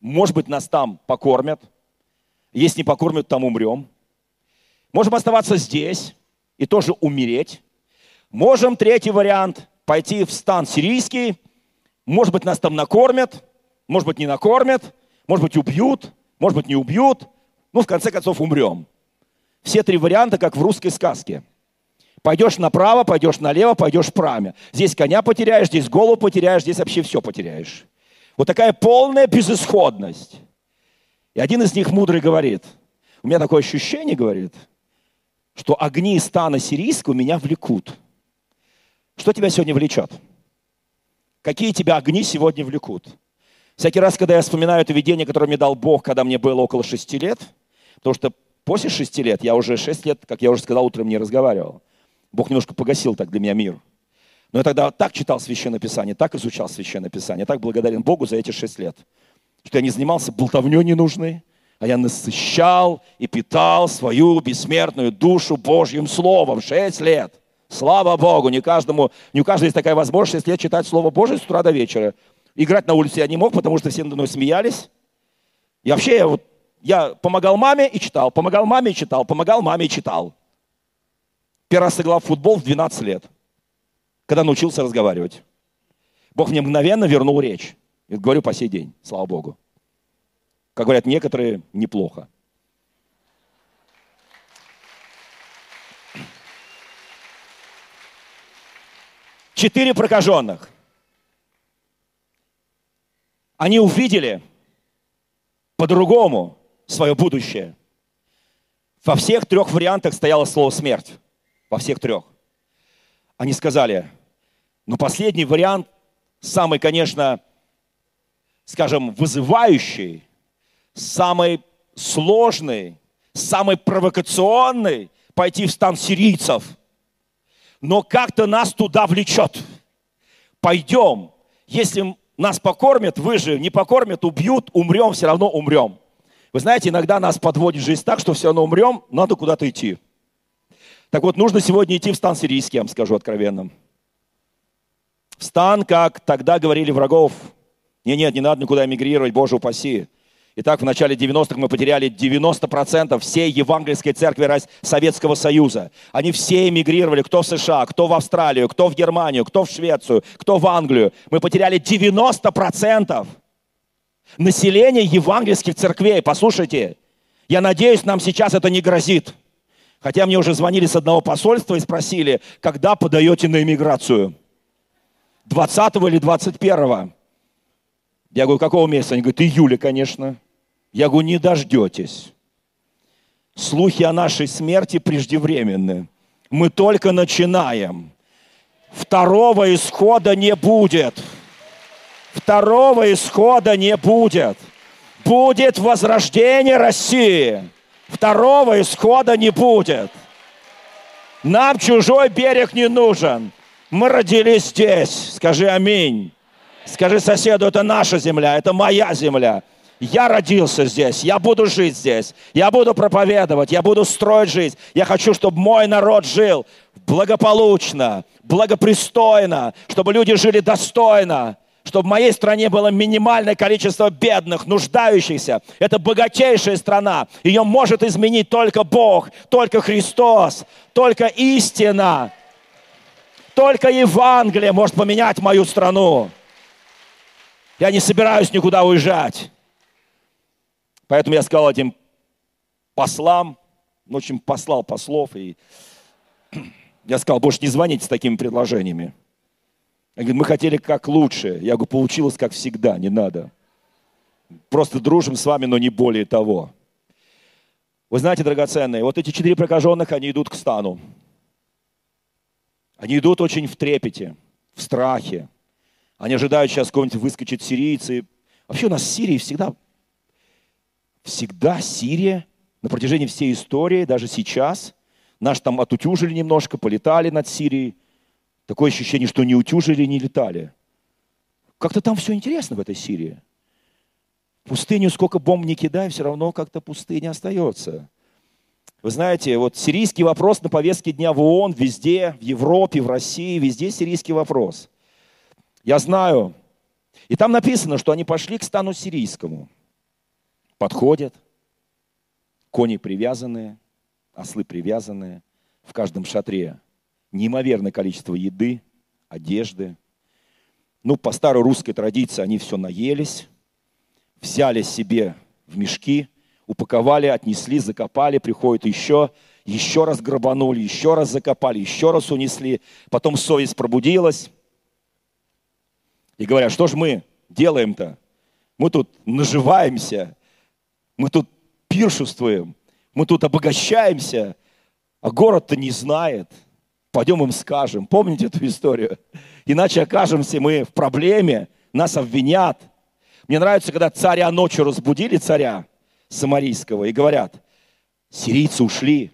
может быть, нас там покормят. Если не покормят, там умрем. Можем оставаться здесь и тоже умереть. Можем, третий вариант, пойти в стан сирийский. Может быть, нас там накормят, может быть, не накормят, может быть, убьют, может быть, не убьют. Ну, в конце концов, умрем. Все три варианта, как в русской сказке. Пойдешь направо, пойдешь налево, пойдешь прямо. Здесь коня потеряешь, здесь голову потеряешь, здесь вообще все потеряешь. Вот такая полная безысходность. И один из них мудрый говорит, у меня такое ощущение, говорит, что огни стана сирийского меня влекут. Что тебя сегодня влечет? Какие тебя огни сегодня влекут? Всякий раз, когда я вспоминаю это видение, которое мне дал Бог, когда мне было около шести лет, потому что после шести лет, я уже шесть лет, как я уже сказал, утром не разговаривал. Бог немножко погасил так для меня мир. Но я тогда так читал Священное Писание, так изучал Священное Писание, так благодарен Богу за эти шесть лет, что я не занимался болтовней ненужной, а я насыщал и питал свою бессмертную душу Божьим Словом. Шесть лет. Слава Богу, не каждому, не у каждого есть такая возможность лет читать Слово Божье с утра до вечера. Играть на улице я не мог, потому что все надо мной смеялись. И вообще я, вот, я помогал маме и читал, помогал маме и читал, помогал маме и читал. Первый раз сыграл в футбол в 12 лет, когда научился разговаривать. Бог мне мгновенно вернул речь. И говорю по сей день, слава Богу. Как говорят некоторые, неплохо. Четыре прокаженных. Они увидели по-другому свое будущее. Во всех трех вариантах стояло слово «смерть» во всех трех. Они сказали, ну последний вариант, самый, конечно, скажем, вызывающий, самый сложный, самый провокационный, пойти в стан сирийцев. Но как-то нас туда влечет. Пойдем. Если нас покормят, выживем. Не покормят, убьют, умрем, все равно умрем. Вы знаете, иногда нас подводит жизнь так, что все равно умрем, надо куда-то идти. Так вот, нужно сегодня идти в стан сирийский, я вам скажу откровенно. В стан, как тогда говорили врагов. Нет, нет, не надо никуда эмигрировать, Боже упаси. Итак, в начале 90-х мы потеряли 90% всей евангельской церкви Советского Союза. Они все эмигрировали, кто в США, кто в Австралию, кто в Германию, кто в Швецию, кто в Англию. Мы потеряли 90% населения евангельских церквей. Послушайте, я надеюсь, нам сейчас это не грозит. Хотя мне уже звонили с одного посольства и спросили, когда подаете на иммиграцию? 20 или 21? Я говорю, какого месяца? Они говорят, июля, конечно. Я говорю, не дождетесь. Слухи о нашей смерти преждевременны. Мы только начинаем. Второго исхода не будет. Второго исхода не будет. Будет возрождение России. Второго исхода не будет. Нам чужой берег не нужен. Мы родились здесь. Скажи аминь. Скажи соседу, это наша земля, это моя земля. Я родился здесь, я буду жить здесь, я буду проповедовать, я буду строить жизнь. Я хочу, чтобы мой народ жил благополучно, благопристойно, чтобы люди жили достойно, чтобы в моей стране было минимальное количество бедных, нуждающихся. Это богатейшая страна. Ее может изменить только Бог, только Христос, только истина. Только Евангелие может поменять мою страну. Я не собираюсь никуда уезжать. Поэтому я сказал этим послам, ну, в общем, послал послов, и я сказал, больше не звоните с такими предложениями. Я говорю, мы хотели как лучше. Я говорю, получилось как всегда, не надо. Просто дружим с вами, но не более того. Вы знаете, драгоценные, вот эти четыре прокаженных, они идут к стану. Они идут очень в трепете, в страхе. Они ожидают сейчас кого-нибудь выскочит сирийцы. Вообще у нас в Сирии всегда всегда Сирия на протяжении всей истории, даже сейчас, наш там отутюжили немножко, полетали над Сирией. Такое ощущение, что не утюжили, не летали. Как-то там все интересно в этой Сирии. Пустыню сколько бомб не кидай, все равно как-то пустыня остается. Вы знаете, вот сирийский вопрос на повестке дня в ООН, везде, в Европе, в России, везде сирийский вопрос. Я знаю. И там написано, что они пошли к стану сирийскому подходят, кони привязанные, ослы привязанные, в каждом шатре неимоверное количество еды, одежды. Ну, по старой русской традиции они все наелись, взяли себе в мешки, упаковали, отнесли, закопали, приходят еще, еще раз грабанули, еще раз закопали, еще раз унесли. Потом совесть пробудилась. И говорят, что ж мы делаем-то? Мы тут наживаемся, мы тут пиршествуем, мы тут обогащаемся, а город-то не знает. Пойдем им скажем. Помните эту историю? Иначе окажемся мы в проблеме, нас обвинят. Мне нравится, когда царя ночью разбудили, царя самарийского, и говорят, сирийцы ушли,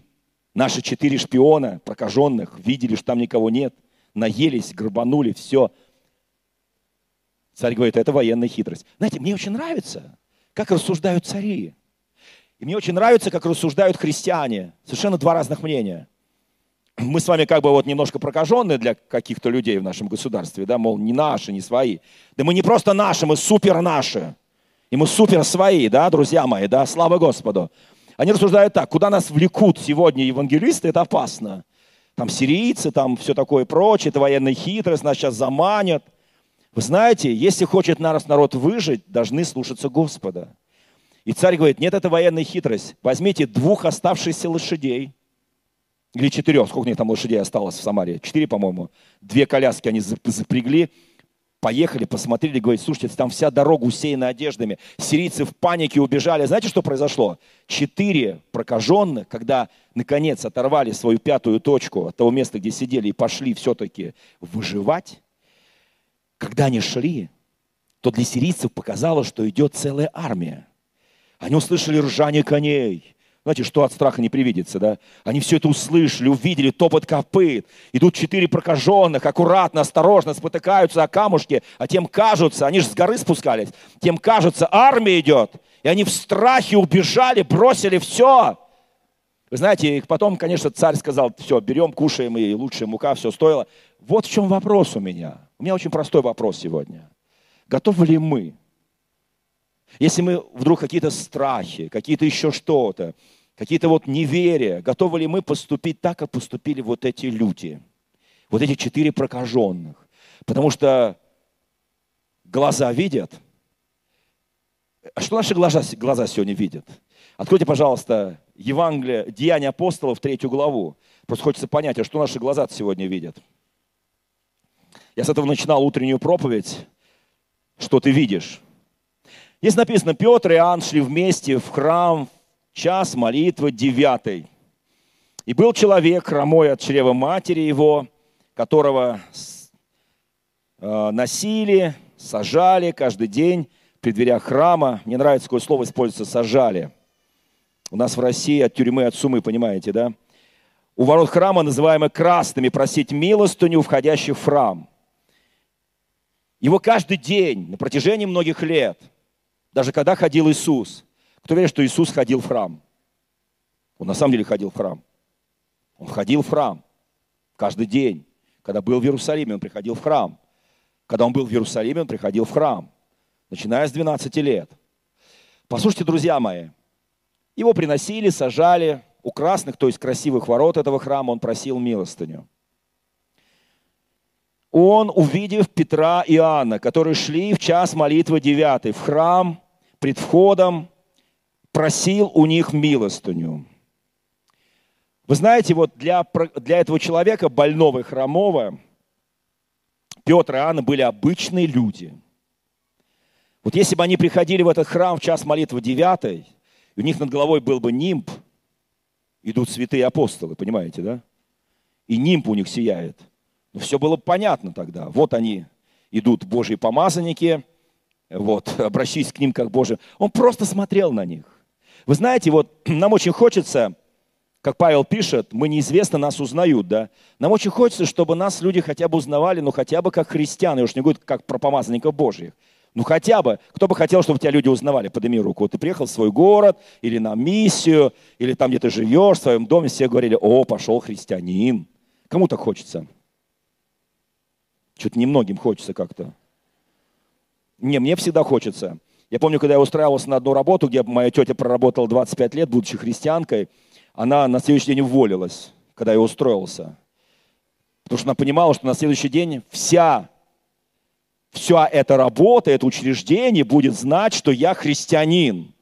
наши четыре шпиона прокаженных видели, что там никого нет, наелись, грабанули, все. Царь говорит, это военная хитрость. Знаете, мне очень нравится, как рассуждают цари. И мне очень нравится, как рассуждают христиане. Совершенно два разных мнения. Мы с вами как бы вот немножко прокаженные для каких-то людей в нашем государстве, да, мол, не наши, не свои. Да мы не просто наши, мы супер наши. И мы супер свои, да, друзья мои, да, слава Господу. Они рассуждают так, куда нас влекут сегодня евангелисты, это опасно. Там сирийцы, там все такое прочее, это военная хитрость, нас сейчас заманят. Вы знаете, если хочет наш народ выжить, должны слушаться Господа. И царь говорит, нет, это военная хитрость. Возьмите двух оставшихся лошадей, или четырех, сколько у них там лошадей осталось в Самаре? Четыре, по-моему. Две коляски они запрягли, поехали, посмотрели, говорит, слушайте, там вся дорога усеяна одеждами. Сирийцы в панике убежали. Знаете, что произошло? Четыре прокаженных, когда наконец оторвали свою пятую точку от того места, где сидели, и пошли все-таки выживать, когда они шли, то для сирийцев показалось, что идет целая армия. Они услышали ржание коней. Знаете, что от страха не привидится, да? Они все это услышали, увидели топот копыт. Идут четыре прокаженных, аккуратно, осторожно спотыкаются о камушке, а тем кажутся, они же с горы спускались, тем кажется, армия идет. И они в страхе убежали, бросили все. Вы знаете, потом, конечно, царь сказал, все, берем, кушаем, и лучшая мука, все стоило. Вот в чем вопрос у меня. У меня очень простой вопрос сегодня. Готовы ли мы если мы вдруг какие-то страхи, какие-то еще что-то, какие-то вот неверия, готовы ли мы поступить так, как поступили вот эти люди, вот эти четыре прокаженных? Потому что глаза видят. А что наши глаза, глаза сегодня видят? Откройте, пожалуйста, Евангелие, Деяния апостолов, третью главу. Просто хочется понять, а что наши глаза сегодня видят? Я с этого начинал утреннюю проповедь. Что ты видишь? Здесь написано, Петр и Иоанн шли вместе в храм, час молитвы девятый. И был человек, хромой от чрева матери его, которого э, носили, сажали каждый день при дверях храма. Мне нравится, какое слово используется «сажали». У нас в России от тюрьмы, от сумы, понимаете, да? У ворот храма, называемых красными, просить милостыню, входящих в храм. Его каждый день, на протяжении многих лет, даже когда ходил Иисус, кто верит, что Иисус ходил в храм? Он на самом деле ходил в храм. Он ходил в храм каждый день. Когда был в Иерусалиме, он приходил в храм. Когда он был в Иерусалиме, он приходил в храм, начиная с 12 лет. Послушайте, друзья мои, его приносили, сажали у красных, то есть красивых ворот этого храма, он просил милостыню. Он, увидев Петра и Иоанна, которые шли в час молитвы девятый в храм, пред входом, просил у них милостыню. Вы знаете, вот для, для этого человека, больного и хромого, Петр и Иоанна были обычные люди. Вот если бы они приходили в этот храм в час молитвы девятой, и у них над головой был бы нимб, идут святые апостолы, понимаете, да? И нимб у них сияет. Ну, все было бы понятно тогда. Вот они идут, Божьи помазанники, вот, обращаясь к ним как Божий. Он просто смотрел на них. Вы знаете, вот нам очень хочется, как Павел пишет, мы неизвестно, нас узнают, да? Нам очень хочется, чтобы нас люди хотя бы узнавали, ну хотя бы как христиан, и уж не говорю, как про помазанников Божьих. Ну хотя бы, кто бы хотел, чтобы тебя люди узнавали, подними руку. Вот ты приехал в свой город, или на миссию, или там, где ты живешь, в своем доме, все говорили, о, пошел христианин. Кому так хочется? Что-то немногим хочется как-то. Не, мне всегда хочется. Я помню, когда я устраивался на одну работу, где моя тетя проработала 25 лет, будучи христианкой, она на следующий день уволилась, когда я устроился. Потому что она понимала, что на следующий день вся вся эта работа, это учреждение будет знать, что я христианин.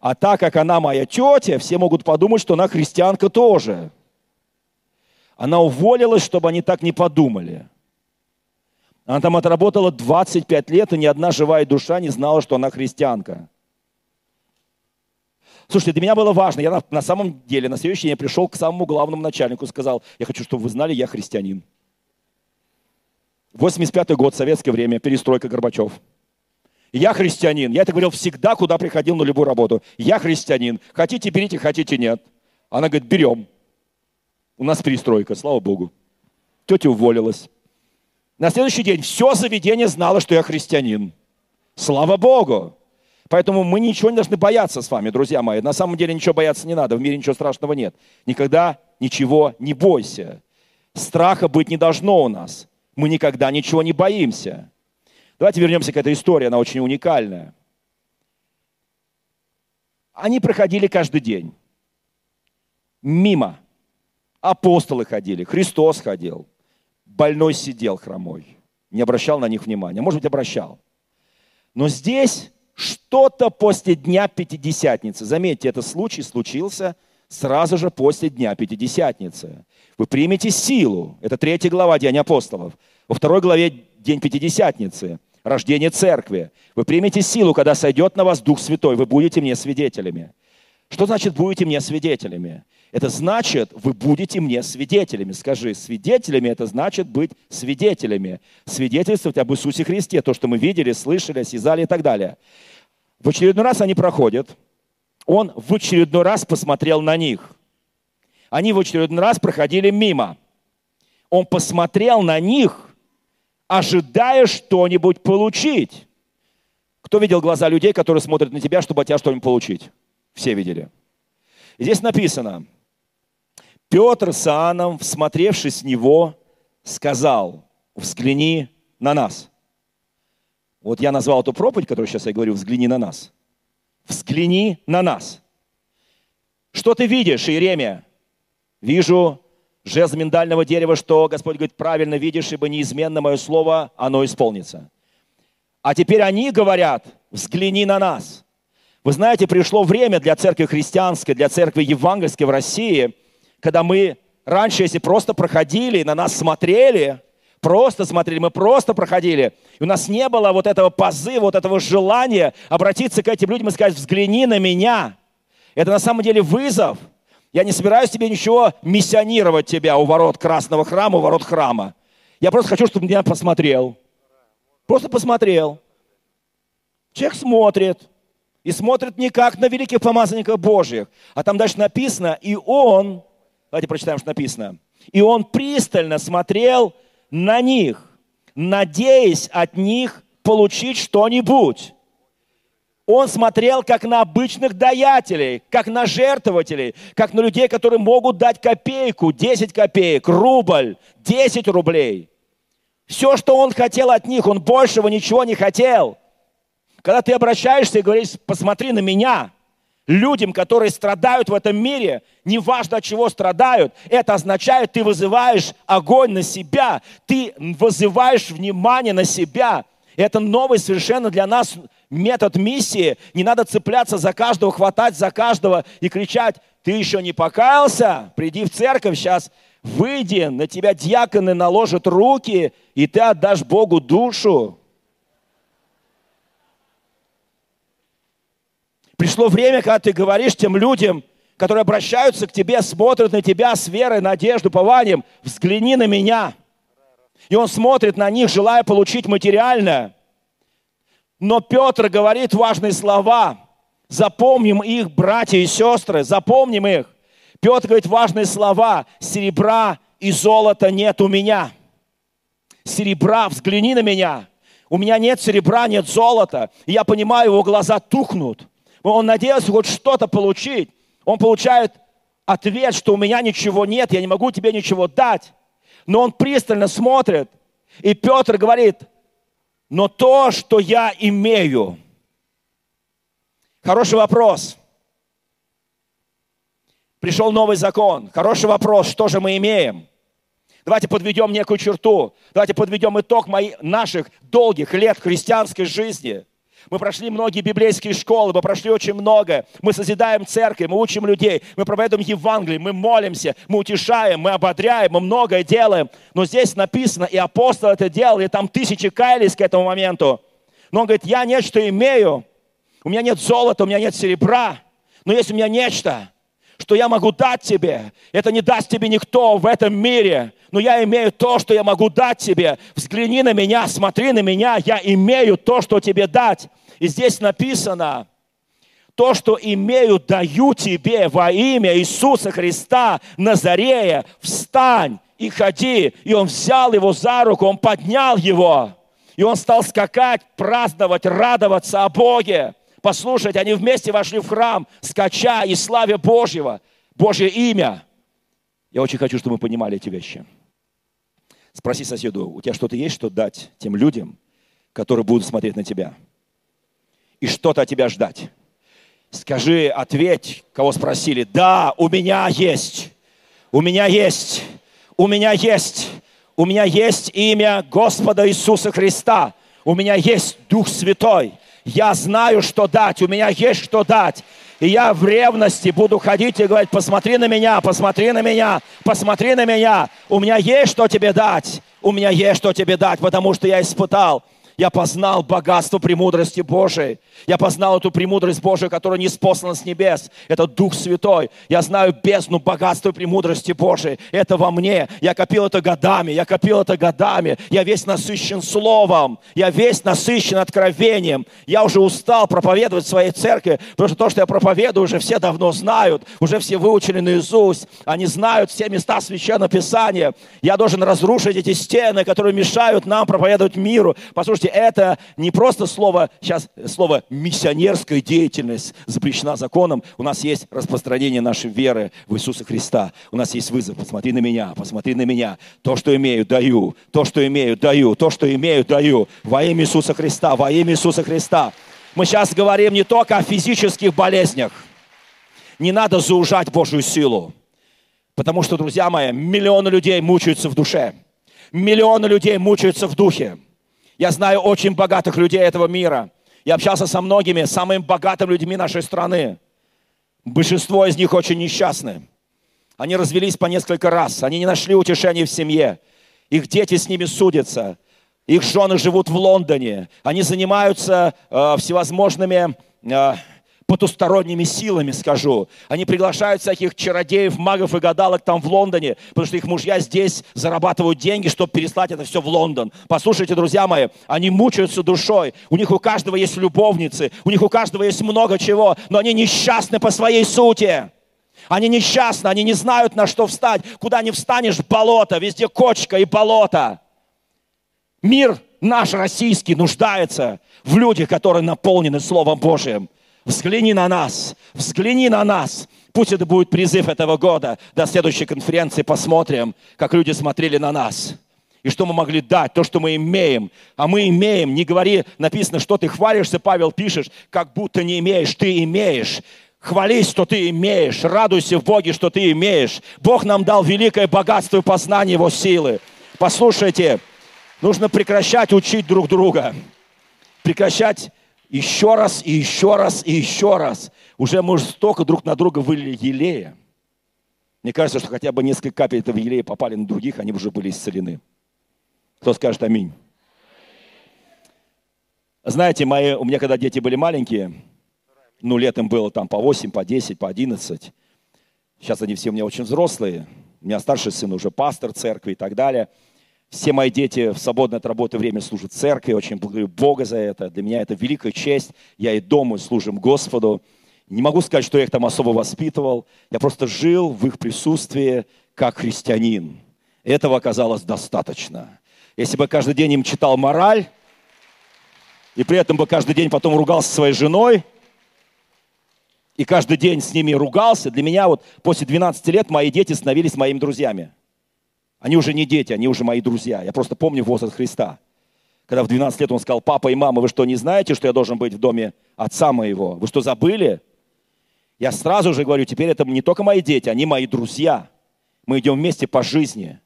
А так как она моя тетя, все могут подумать, что она христианка тоже. Она уволилась, чтобы они так не подумали. Она там отработала 25 лет, и ни одна живая душа не знала, что она христианка. Слушайте, для меня было важно. Я на, на самом деле на следующий день я пришел к самому главному начальнику и сказал, я хочу, чтобы вы знали, я христианин. 85 год, советское время, перестройка Горбачев. Я христианин. Я это говорил всегда, куда приходил на любую работу. Я христианин. Хотите, берите, хотите, нет. Она говорит, берем. У нас перестройка, слава Богу. Тетя уволилась. На следующий день все заведение знало, что я христианин. Слава Богу. Поэтому мы ничего не должны бояться с вами, друзья мои. На самом деле ничего бояться не надо. В мире ничего страшного нет. Никогда ничего не бойся. Страха быть не должно у нас мы никогда ничего не боимся. Давайте вернемся к этой истории, она очень уникальная. Они проходили каждый день. Мимо. Апостолы ходили, Христос ходил. Больной сидел хромой. Не обращал на них внимания. Может быть, обращал. Но здесь что-то после Дня Пятидесятницы. Заметьте, этот случай случился сразу же после Дня Пятидесятницы. Вы примете силу. Это третья глава Деяния апостолов. Во второй главе День Пятидесятницы, рождение церкви. Вы примете силу, когда сойдет на вас Дух Святой. Вы будете мне свидетелями. Что значит будете мне свидетелями? Это значит, вы будете мне свидетелями. Скажи, свидетелями это значит быть свидетелями. Свидетельствовать об Иисусе Христе, то, что мы видели, слышали, осязали и так далее. В очередной раз они проходят. Он в очередной раз посмотрел на них. Они в очередной раз проходили мимо. Он посмотрел на них, ожидая что-нибудь получить. Кто видел глаза людей, которые смотрят на тебя, чтобы от тебя что-нибудь получить? Все видели. Здесь написано, Петр с Иоанном, всмотревшись в него, сказал, взгляни на нас. Вот я назвал эту проповедь, которую сейчас я говорю, взгляни на нас. взгляни на нас. Что ты видишь, Иеремия? Вижу жезл миндального дерева, что Господь говорит, правильно видишь, ибо неизменно мое слово, оно исполнится. А теперь они говорят, взгляни на нас. Вы знаете, пришло время для церкви христианской, для церкви евангельской в России, когда мы раньше, если просто проходили, на нас смотрели, просто смотрели, мы просто проходили, и у нас не было вот этого позыва, вот этого желания обратиться к этим людям и сказать, взгляни на меня. Это на самом деле вызов. Я не собираюсь тебе ничего миссионировать тебя у ворот Красного храма, у ворот храма. Я просто хочу, чтобы меня посмотрел. Просто посмотрел. Человек смотрит. И смотрит не как на великих помазанников Божьих, а там дальше написано, и он, давайте прочитаем, что написано, и он пристально смотрел на них, надеясь от них получить что-нибудь. Он смотрел как на обычных даятелей, как на жертвователей, как на людей, которые могут дать копейку, 10 копеек, рубль, 10 рублей. Все, что он хотел от них, он большего ничего не хотел. Когда ты обращаешься и говоришь, посмотри на меня, людям, которые страдают в этом мире, неважно от чего страдают, это означает, ты вызываешь огонь на себя, ты вызываешь внимание на себя. Это новый совершенно для нас метод миссии. Не надо цепляться за каждого, хватать за каждого и кричать, ты еще не покаялся? Приди в церковь сейчас, выйди, на тебя дьяконы наложат руки, и ты отдашь Богу душу. Пришло время, когда ты говоришь тем людям, которые обращаются к тебе, смотрят на тебя с верой, надеждой, пованием, взгляни на меня. И он смотрит на них, желая получить материальное. Но Петр говорит важные слова. Запомним их, братья и сестры, запомним их. Петр говорит важные слова. Серебра и золота нет у меня. Серебра, взгляни на меня. У меня нет серебра, нет золота. И я понимаю, его глаза тухнут. Он надеялся хоть что-то получить. Он получает ответ, что у меня ничего нет, я не могу тебе ничего дать. Но он пристально смотрит, и Петр говорит, но то, что я имею. Хороший вопрос. Пришел новый закон. Хороший вопрос, что же мы имеем? Давайте подведем некую черту. Давайте подведем итог моих, наших долгих лет христианской жизни. Мы прошли многие библейские школы, мы прошли очень много. Мы созидаем церкви, мы учим людей, мы проповедуем Евангелие, мы молимся, мы утешаем, мы ободряем, мы многое делаем. Но здесь написано, и апостол это делал, и там тысячи каялись к этому моменту. Но он говорит, я нечто имею, у меня нет золота, у меня нет серебра, но есть у меня нечто, что я могу дать тебе. Это не даст тебе никто в этом мире, но я имею то, что я могу дать тебе. Взгляни на меня, смотри на меня, я имею то, что тебе дать. И здесь написано, то, что имею, даю тебе во имя Иисуса Христа Назарея, встань и ходи. И он взял его за руку, он поднял его, и он стал скакать, праздновать, радоваться о Боге. Послушайте, они вместе вошли в храм, скача и славе Божьего, Божье имя. Я очень хочу, чтобы мы понимали эти вещи. Спроси соседу, у тебя что-то есть, что дать тем людям, которые будут смотреть на тебя? И что-то от тебя ждать? Скажи, ответь, кого спросили. Да, у меня есть. У меня есть. У меня есть. У меня есть имя Господа Иисуса Христа. У меня есть Дух Святой. Я знаю, что дать. У меня есть что дать. И я в ревности буду ходить и говорить, посмотри на меня, посмотри на меня, посмотри на меня. У меня есть что тебе дать. У меня есть что тебе дать, потому что я испытал я познал богатство премудрости Божией. Я познал эту премудрость Божию, которая не спослана с небес. Это Дух Святой. Я знаю бездну богатства премудрости Божией. Это во мне. Я копил это годами. Я копил это годами. Я весь насыщен Словом. Я весь насыщен откровением. Я уже устал проповедовать в своей церкви, потому что то, что я проповедую, уже все давно знают. Уже все выучили наизусть. Они знают все места Священного Писания. Я должен разрушить эти стены, которые мешают нам проповедовать миру. Послушайте, это не просто слово, сейчас слово миссионерская деятельность запрещена законом. У нас есть распространение нашей веры в Иисуса Христа. У нас есть вызов. Посмотри на меня, посмотри на меня. То, что имею, даю. То, что имею, даю. То, что имею, даю. Во имя Иисуса Христа, во имя Иисуса Христа. Мы сейчас говорим не только о физических болезнях. Не надо заужать Божью силу. Потому что, друзья мои, миллионы людей мучаются в душе. Миллионы людей мучаются в духе. Я знаю очень богатых людей этого мира. Я общался со многими самыми богатыми людьми нашей страны. Большинство из них очень несчастны. Они развелись по несколько раз. Они не нашли утешения в семье. Их дети с ними судятся. Их жены живут в Лондоне. Они занимаются э, всевозможными э, потусторонними силами, скажу. Они приглашают всяких чародеев, магов и гадалок там в Лондоне, потому что их мужья здесь зарабатывают деньги, чтобы переслать это все в Лондон. Послушайте, друзья мои, они мучаются душой. У них у каждого есть любовницы, у них у каждого есть много чего, но они несчастны по своей сути. Они несчастны, они не знают, на что встать. Куда не встанешь, болото, везде кочка и болото. Мир наш российский нуждается в людях, которые наполнены Словом Божиим. Взгляни на нас, взгляни на нас. Пусть это будет призыв этого года. До следующей конференции посмотрим, как люди смотрели на нас. И что мы могли дать, то, что мы имеем. А мы имеем, не говори, написано, что ты хвалишься, Павел пишешь, как будто не имеешь, ты имеешь. Хвались, что ты имеешь. Радуйся в Боге, что ты имеешь. Бог нам дал великое богатство и познание Его силы. Послушайте, нужно прекращать учить друг друга. Прекращать еще раз, и еще раз, и еще раз. Уже мы столько друг на друга вылили елея. Мне кажется, что хотя бы несколько капель этого елея попали на других, они уже были исцелены. Кто скажет аминь? Знаете, мои, у меня когда дети были маленькие, ну, летом было там по 8, по 10, по 11. Сейчас они все у меня очень взрослые. У меня старший сын уже пастор церкви и так далее. Все мои дети в свободное от работы время служат церкви. Очень благодарю Бога за это. Для меня это великая честь. Я и дома служим Господу. Не могу сказать, что я их там особо воспитывал. Я просто жил в их присутствии как христианин. Этого оказалось достаточно. Если бы каждый день им читал мораль, и при этом бы каждый день потом ругался со своей женой – и каждый день с ними ругался, для меня вот после 12 лет мои дети становились моими друзьями. Они уже не дети, они уже мои друзья. Я просто помню возраст Христа. Когда в 12 лет он сказал, папа и мама, вы что, не знаете, что я должен быть в доме отца моего? Вы что, забыли? Я сразу же говорю, теперь это не только мои дети, они мои друзья. Мы идем вместе по жизни.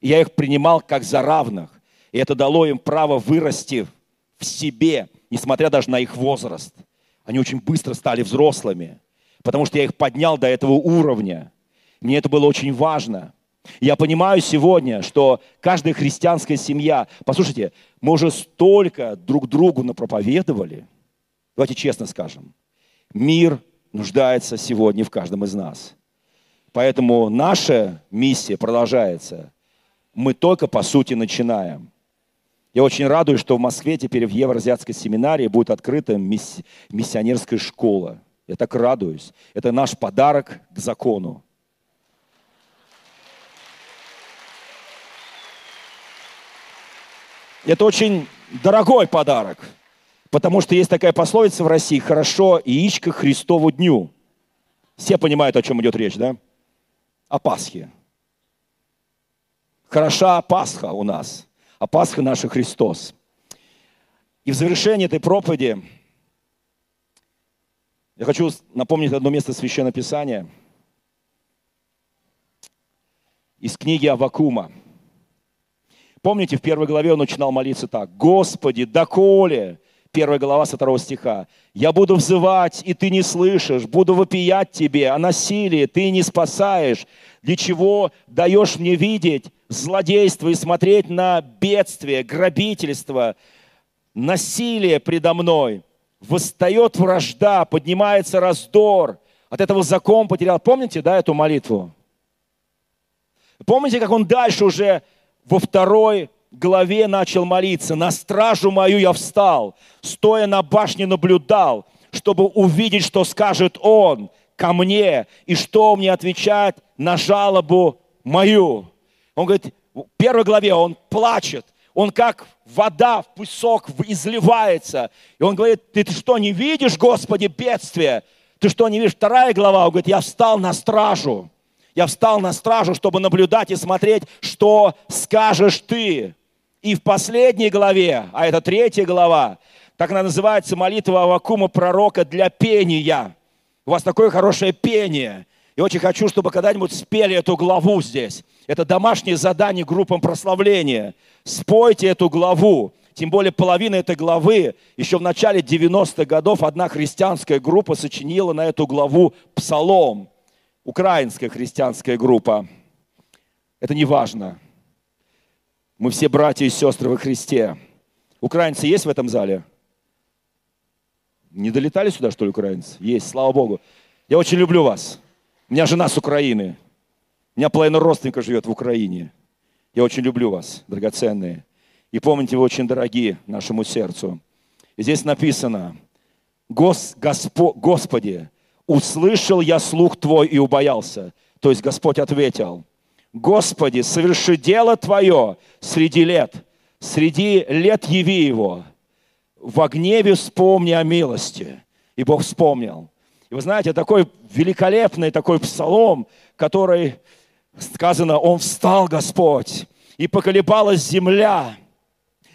И я их принимал как за равных. И это дало им право вырасти в себе, несмотря даже на их возраст – они очень быстро стали взрослыми, потому что я их поднял до этого уровня. Мне это было очень важно. Я понимаю сегодня, что каждая христианская семья, послушайте, мы уже столько друг другу напроповедовали, давайте честно скажем, мир нуждается сегодня в каждом из нас. Поэтому наша миссия продолжается. Мы только, по сути, начинаем. Я очень радуюсь, что в Москве теперь в Евроазиатской семинарии будет открыта миссионерская школа. Я так радуюсь. Это наш подарок к закону. Это очень дорогой подарок, потому что есть такая пословица в России «хорошо яичко Христову дню». Все понимают, о чем идет речь, да? О Пасхе. Хороша Пасха у нас – а Пасха наша Христос. И в завершении этой проповеди я хочу напомнить одно место Священного Писания из книги Авакума. Помните, в первой главе он начинал молиться так. «Господи, доколе?» Первая глава со второго стиха. «Я буду взывать, и ты не слышишь, буду вопиять тебе о насилии, ты не спасаешь. Для чего даешь мне видеть злодейство и смотреть на бедствие, грабительство, насилие предо мной. Восстает вражда, поднимается раздор. От этого закон потерял. Помните, да, эту молитву? Помните, как он дальше уже во второй главе начал молиться. «На стражу мою я встал, стоя на башне наблюдал, чтобы увидеть, что скажет он ко мне, и что мне отвечать на жалобу мою». Он говорит, в первой главе он плачет, он как вода в песок изливается. И он говорит, ты, ты что, не видишь, Господи, бедствие? Ты что, не видишь? Вторая глава, он говорит, я встал на стражу. Я встал на стражу, чтобы наблюдать и смотреть, что скажешь ты. И в последней главе, а это третья глава, Так она называется молитва Авакума пророка для пения. У вас такое хорошее пение. И очень хочу, чтобы когда-нибудь спели эту главу здесь. Это домашнее задание группам прославления. Спойте эту главу. Тем более половина этой главы, еще в начале 90-х годов одна христианская группа сочинила на эту главу псалом. Украинская христианская группа. Это не важно. Мы все братья и сестры во Христе. Украинцы есть в этом зале? Не долетали сюда, что ли, украинцы? Есть, слава Богу. Я очень люблю вас. У меня жена с Украины. У меня половина родственников живет в Украине. Я очень люблю вас, драгоценные. И помните, вы очень дорогие нашему сердцу. И здесь написано, Гос, Госпо, Господи, услышал я слух Твой и убоялся. То есть Господь ответил, Господи, соверши дело Твое среди лет, среди лет яви его. В гневе вспомни о милости. И Бог вспомнил. И вы знаете, такой великолепный такой псалом, который сказано, Он встал, Господь, и поколебалась земля.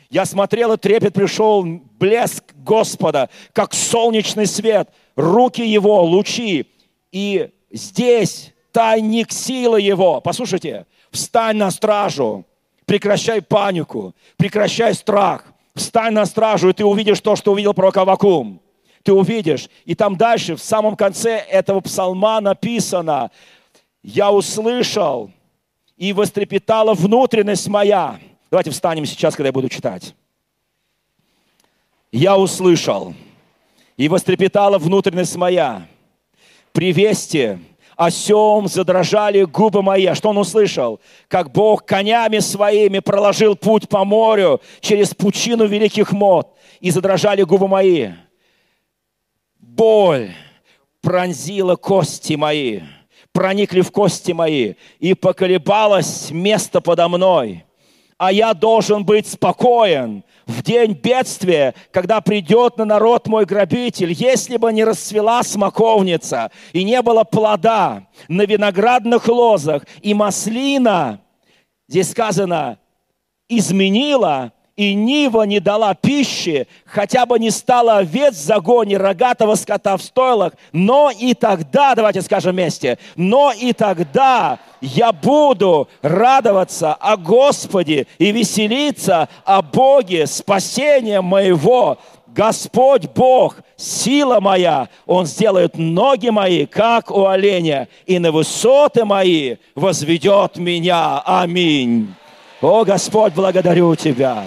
Я смотрел, и трепет пришел, блеск Господа, как солнечный свет, руки Его, лучи. И здесь тайник силы Его. Послушайте, встань на стражу, прекращай панику, прекращай страх, встань на стражу, и ты увидишь то, что увидел пророк Авакум. Ты увидишь. И там дальше, в самом конце этого псалма написано, «Я услышал, и вострепетала внутренность моя». Давайте встанем сейчас, когда я буду читать. «Я услышал, и вострепетала внутренность моя. При вести о сем задрожали губы мои. А что он услышал? Как Бог конями своими проложил путь по морю через пучину великих мод. И задрожали губы мои. Боль пронзила кости мои, проникли в кости мои, и поколебалось место подо мной а я должен быть спокоен в день бедствия, когда придет на народ мой грабитель, если бы не расцвела смоковница и не было плода на виноградных лозах, и маслина, здесь сказано, изменила и Нива не дала пищи, хотя бы не стало овец в загоне, рогатого скота в стойлах, но и тогда, давайте скажем вместе, но и тогда я буду радоваться о Господе и веселиться о Боге, спасения моего. Господь Бог, сила моя, Он сделает ноги мои, как у оленя, и на высоты мои возведет меня. Аминь. О, Господь, благодарю Тебя.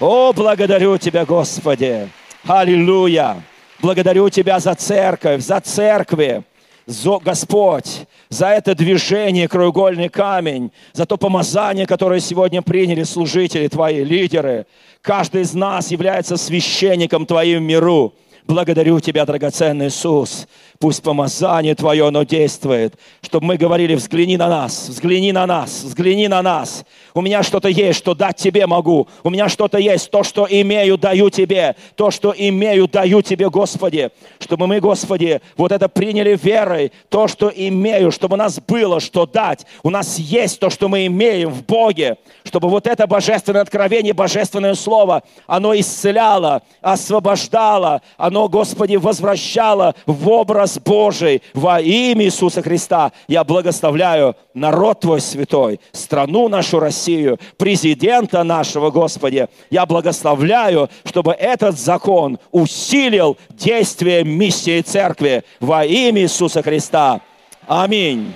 О, благодарю Тебя, Господи! Аллилуйя! Благодарю Тебя за церковь, за церкви, за, Господь, за это движение, краеугольный камень, за то помазание, которое сегодня приняли служители Твои, лидеры. Каждый из нас является священником Твоим миру. Благодарю Тебя, драгоценный Иисус. Пусть помазание Твое, оно действует, чтобы мы говорили, взгляни на нас, взгляни на нас, взгляни на нас. У меня что-то есть, что дать Тебе могу. У меня что-то есть, то, что имею, даю Тебе. То, что имею, даю Тебе, Господи. Чтобы мы, Господи, вот это приняли верой. То, что имею, чтобы у нас было, что дать. У нас есть то, что мы имеем в Боге. Чтобы вот это божественное откровение, божественное слово, оно исцеляло, освобождало, оно, Господи, возвращало в образ образ Божий во имя Иисуса Христа. Я благословляю народ Твой святой, страну нашу Россию, президента нашего, Господи. Я благословляю, чтобы этот закон усилил действие миссии церкви во имя Иисуса Христа. Аминь.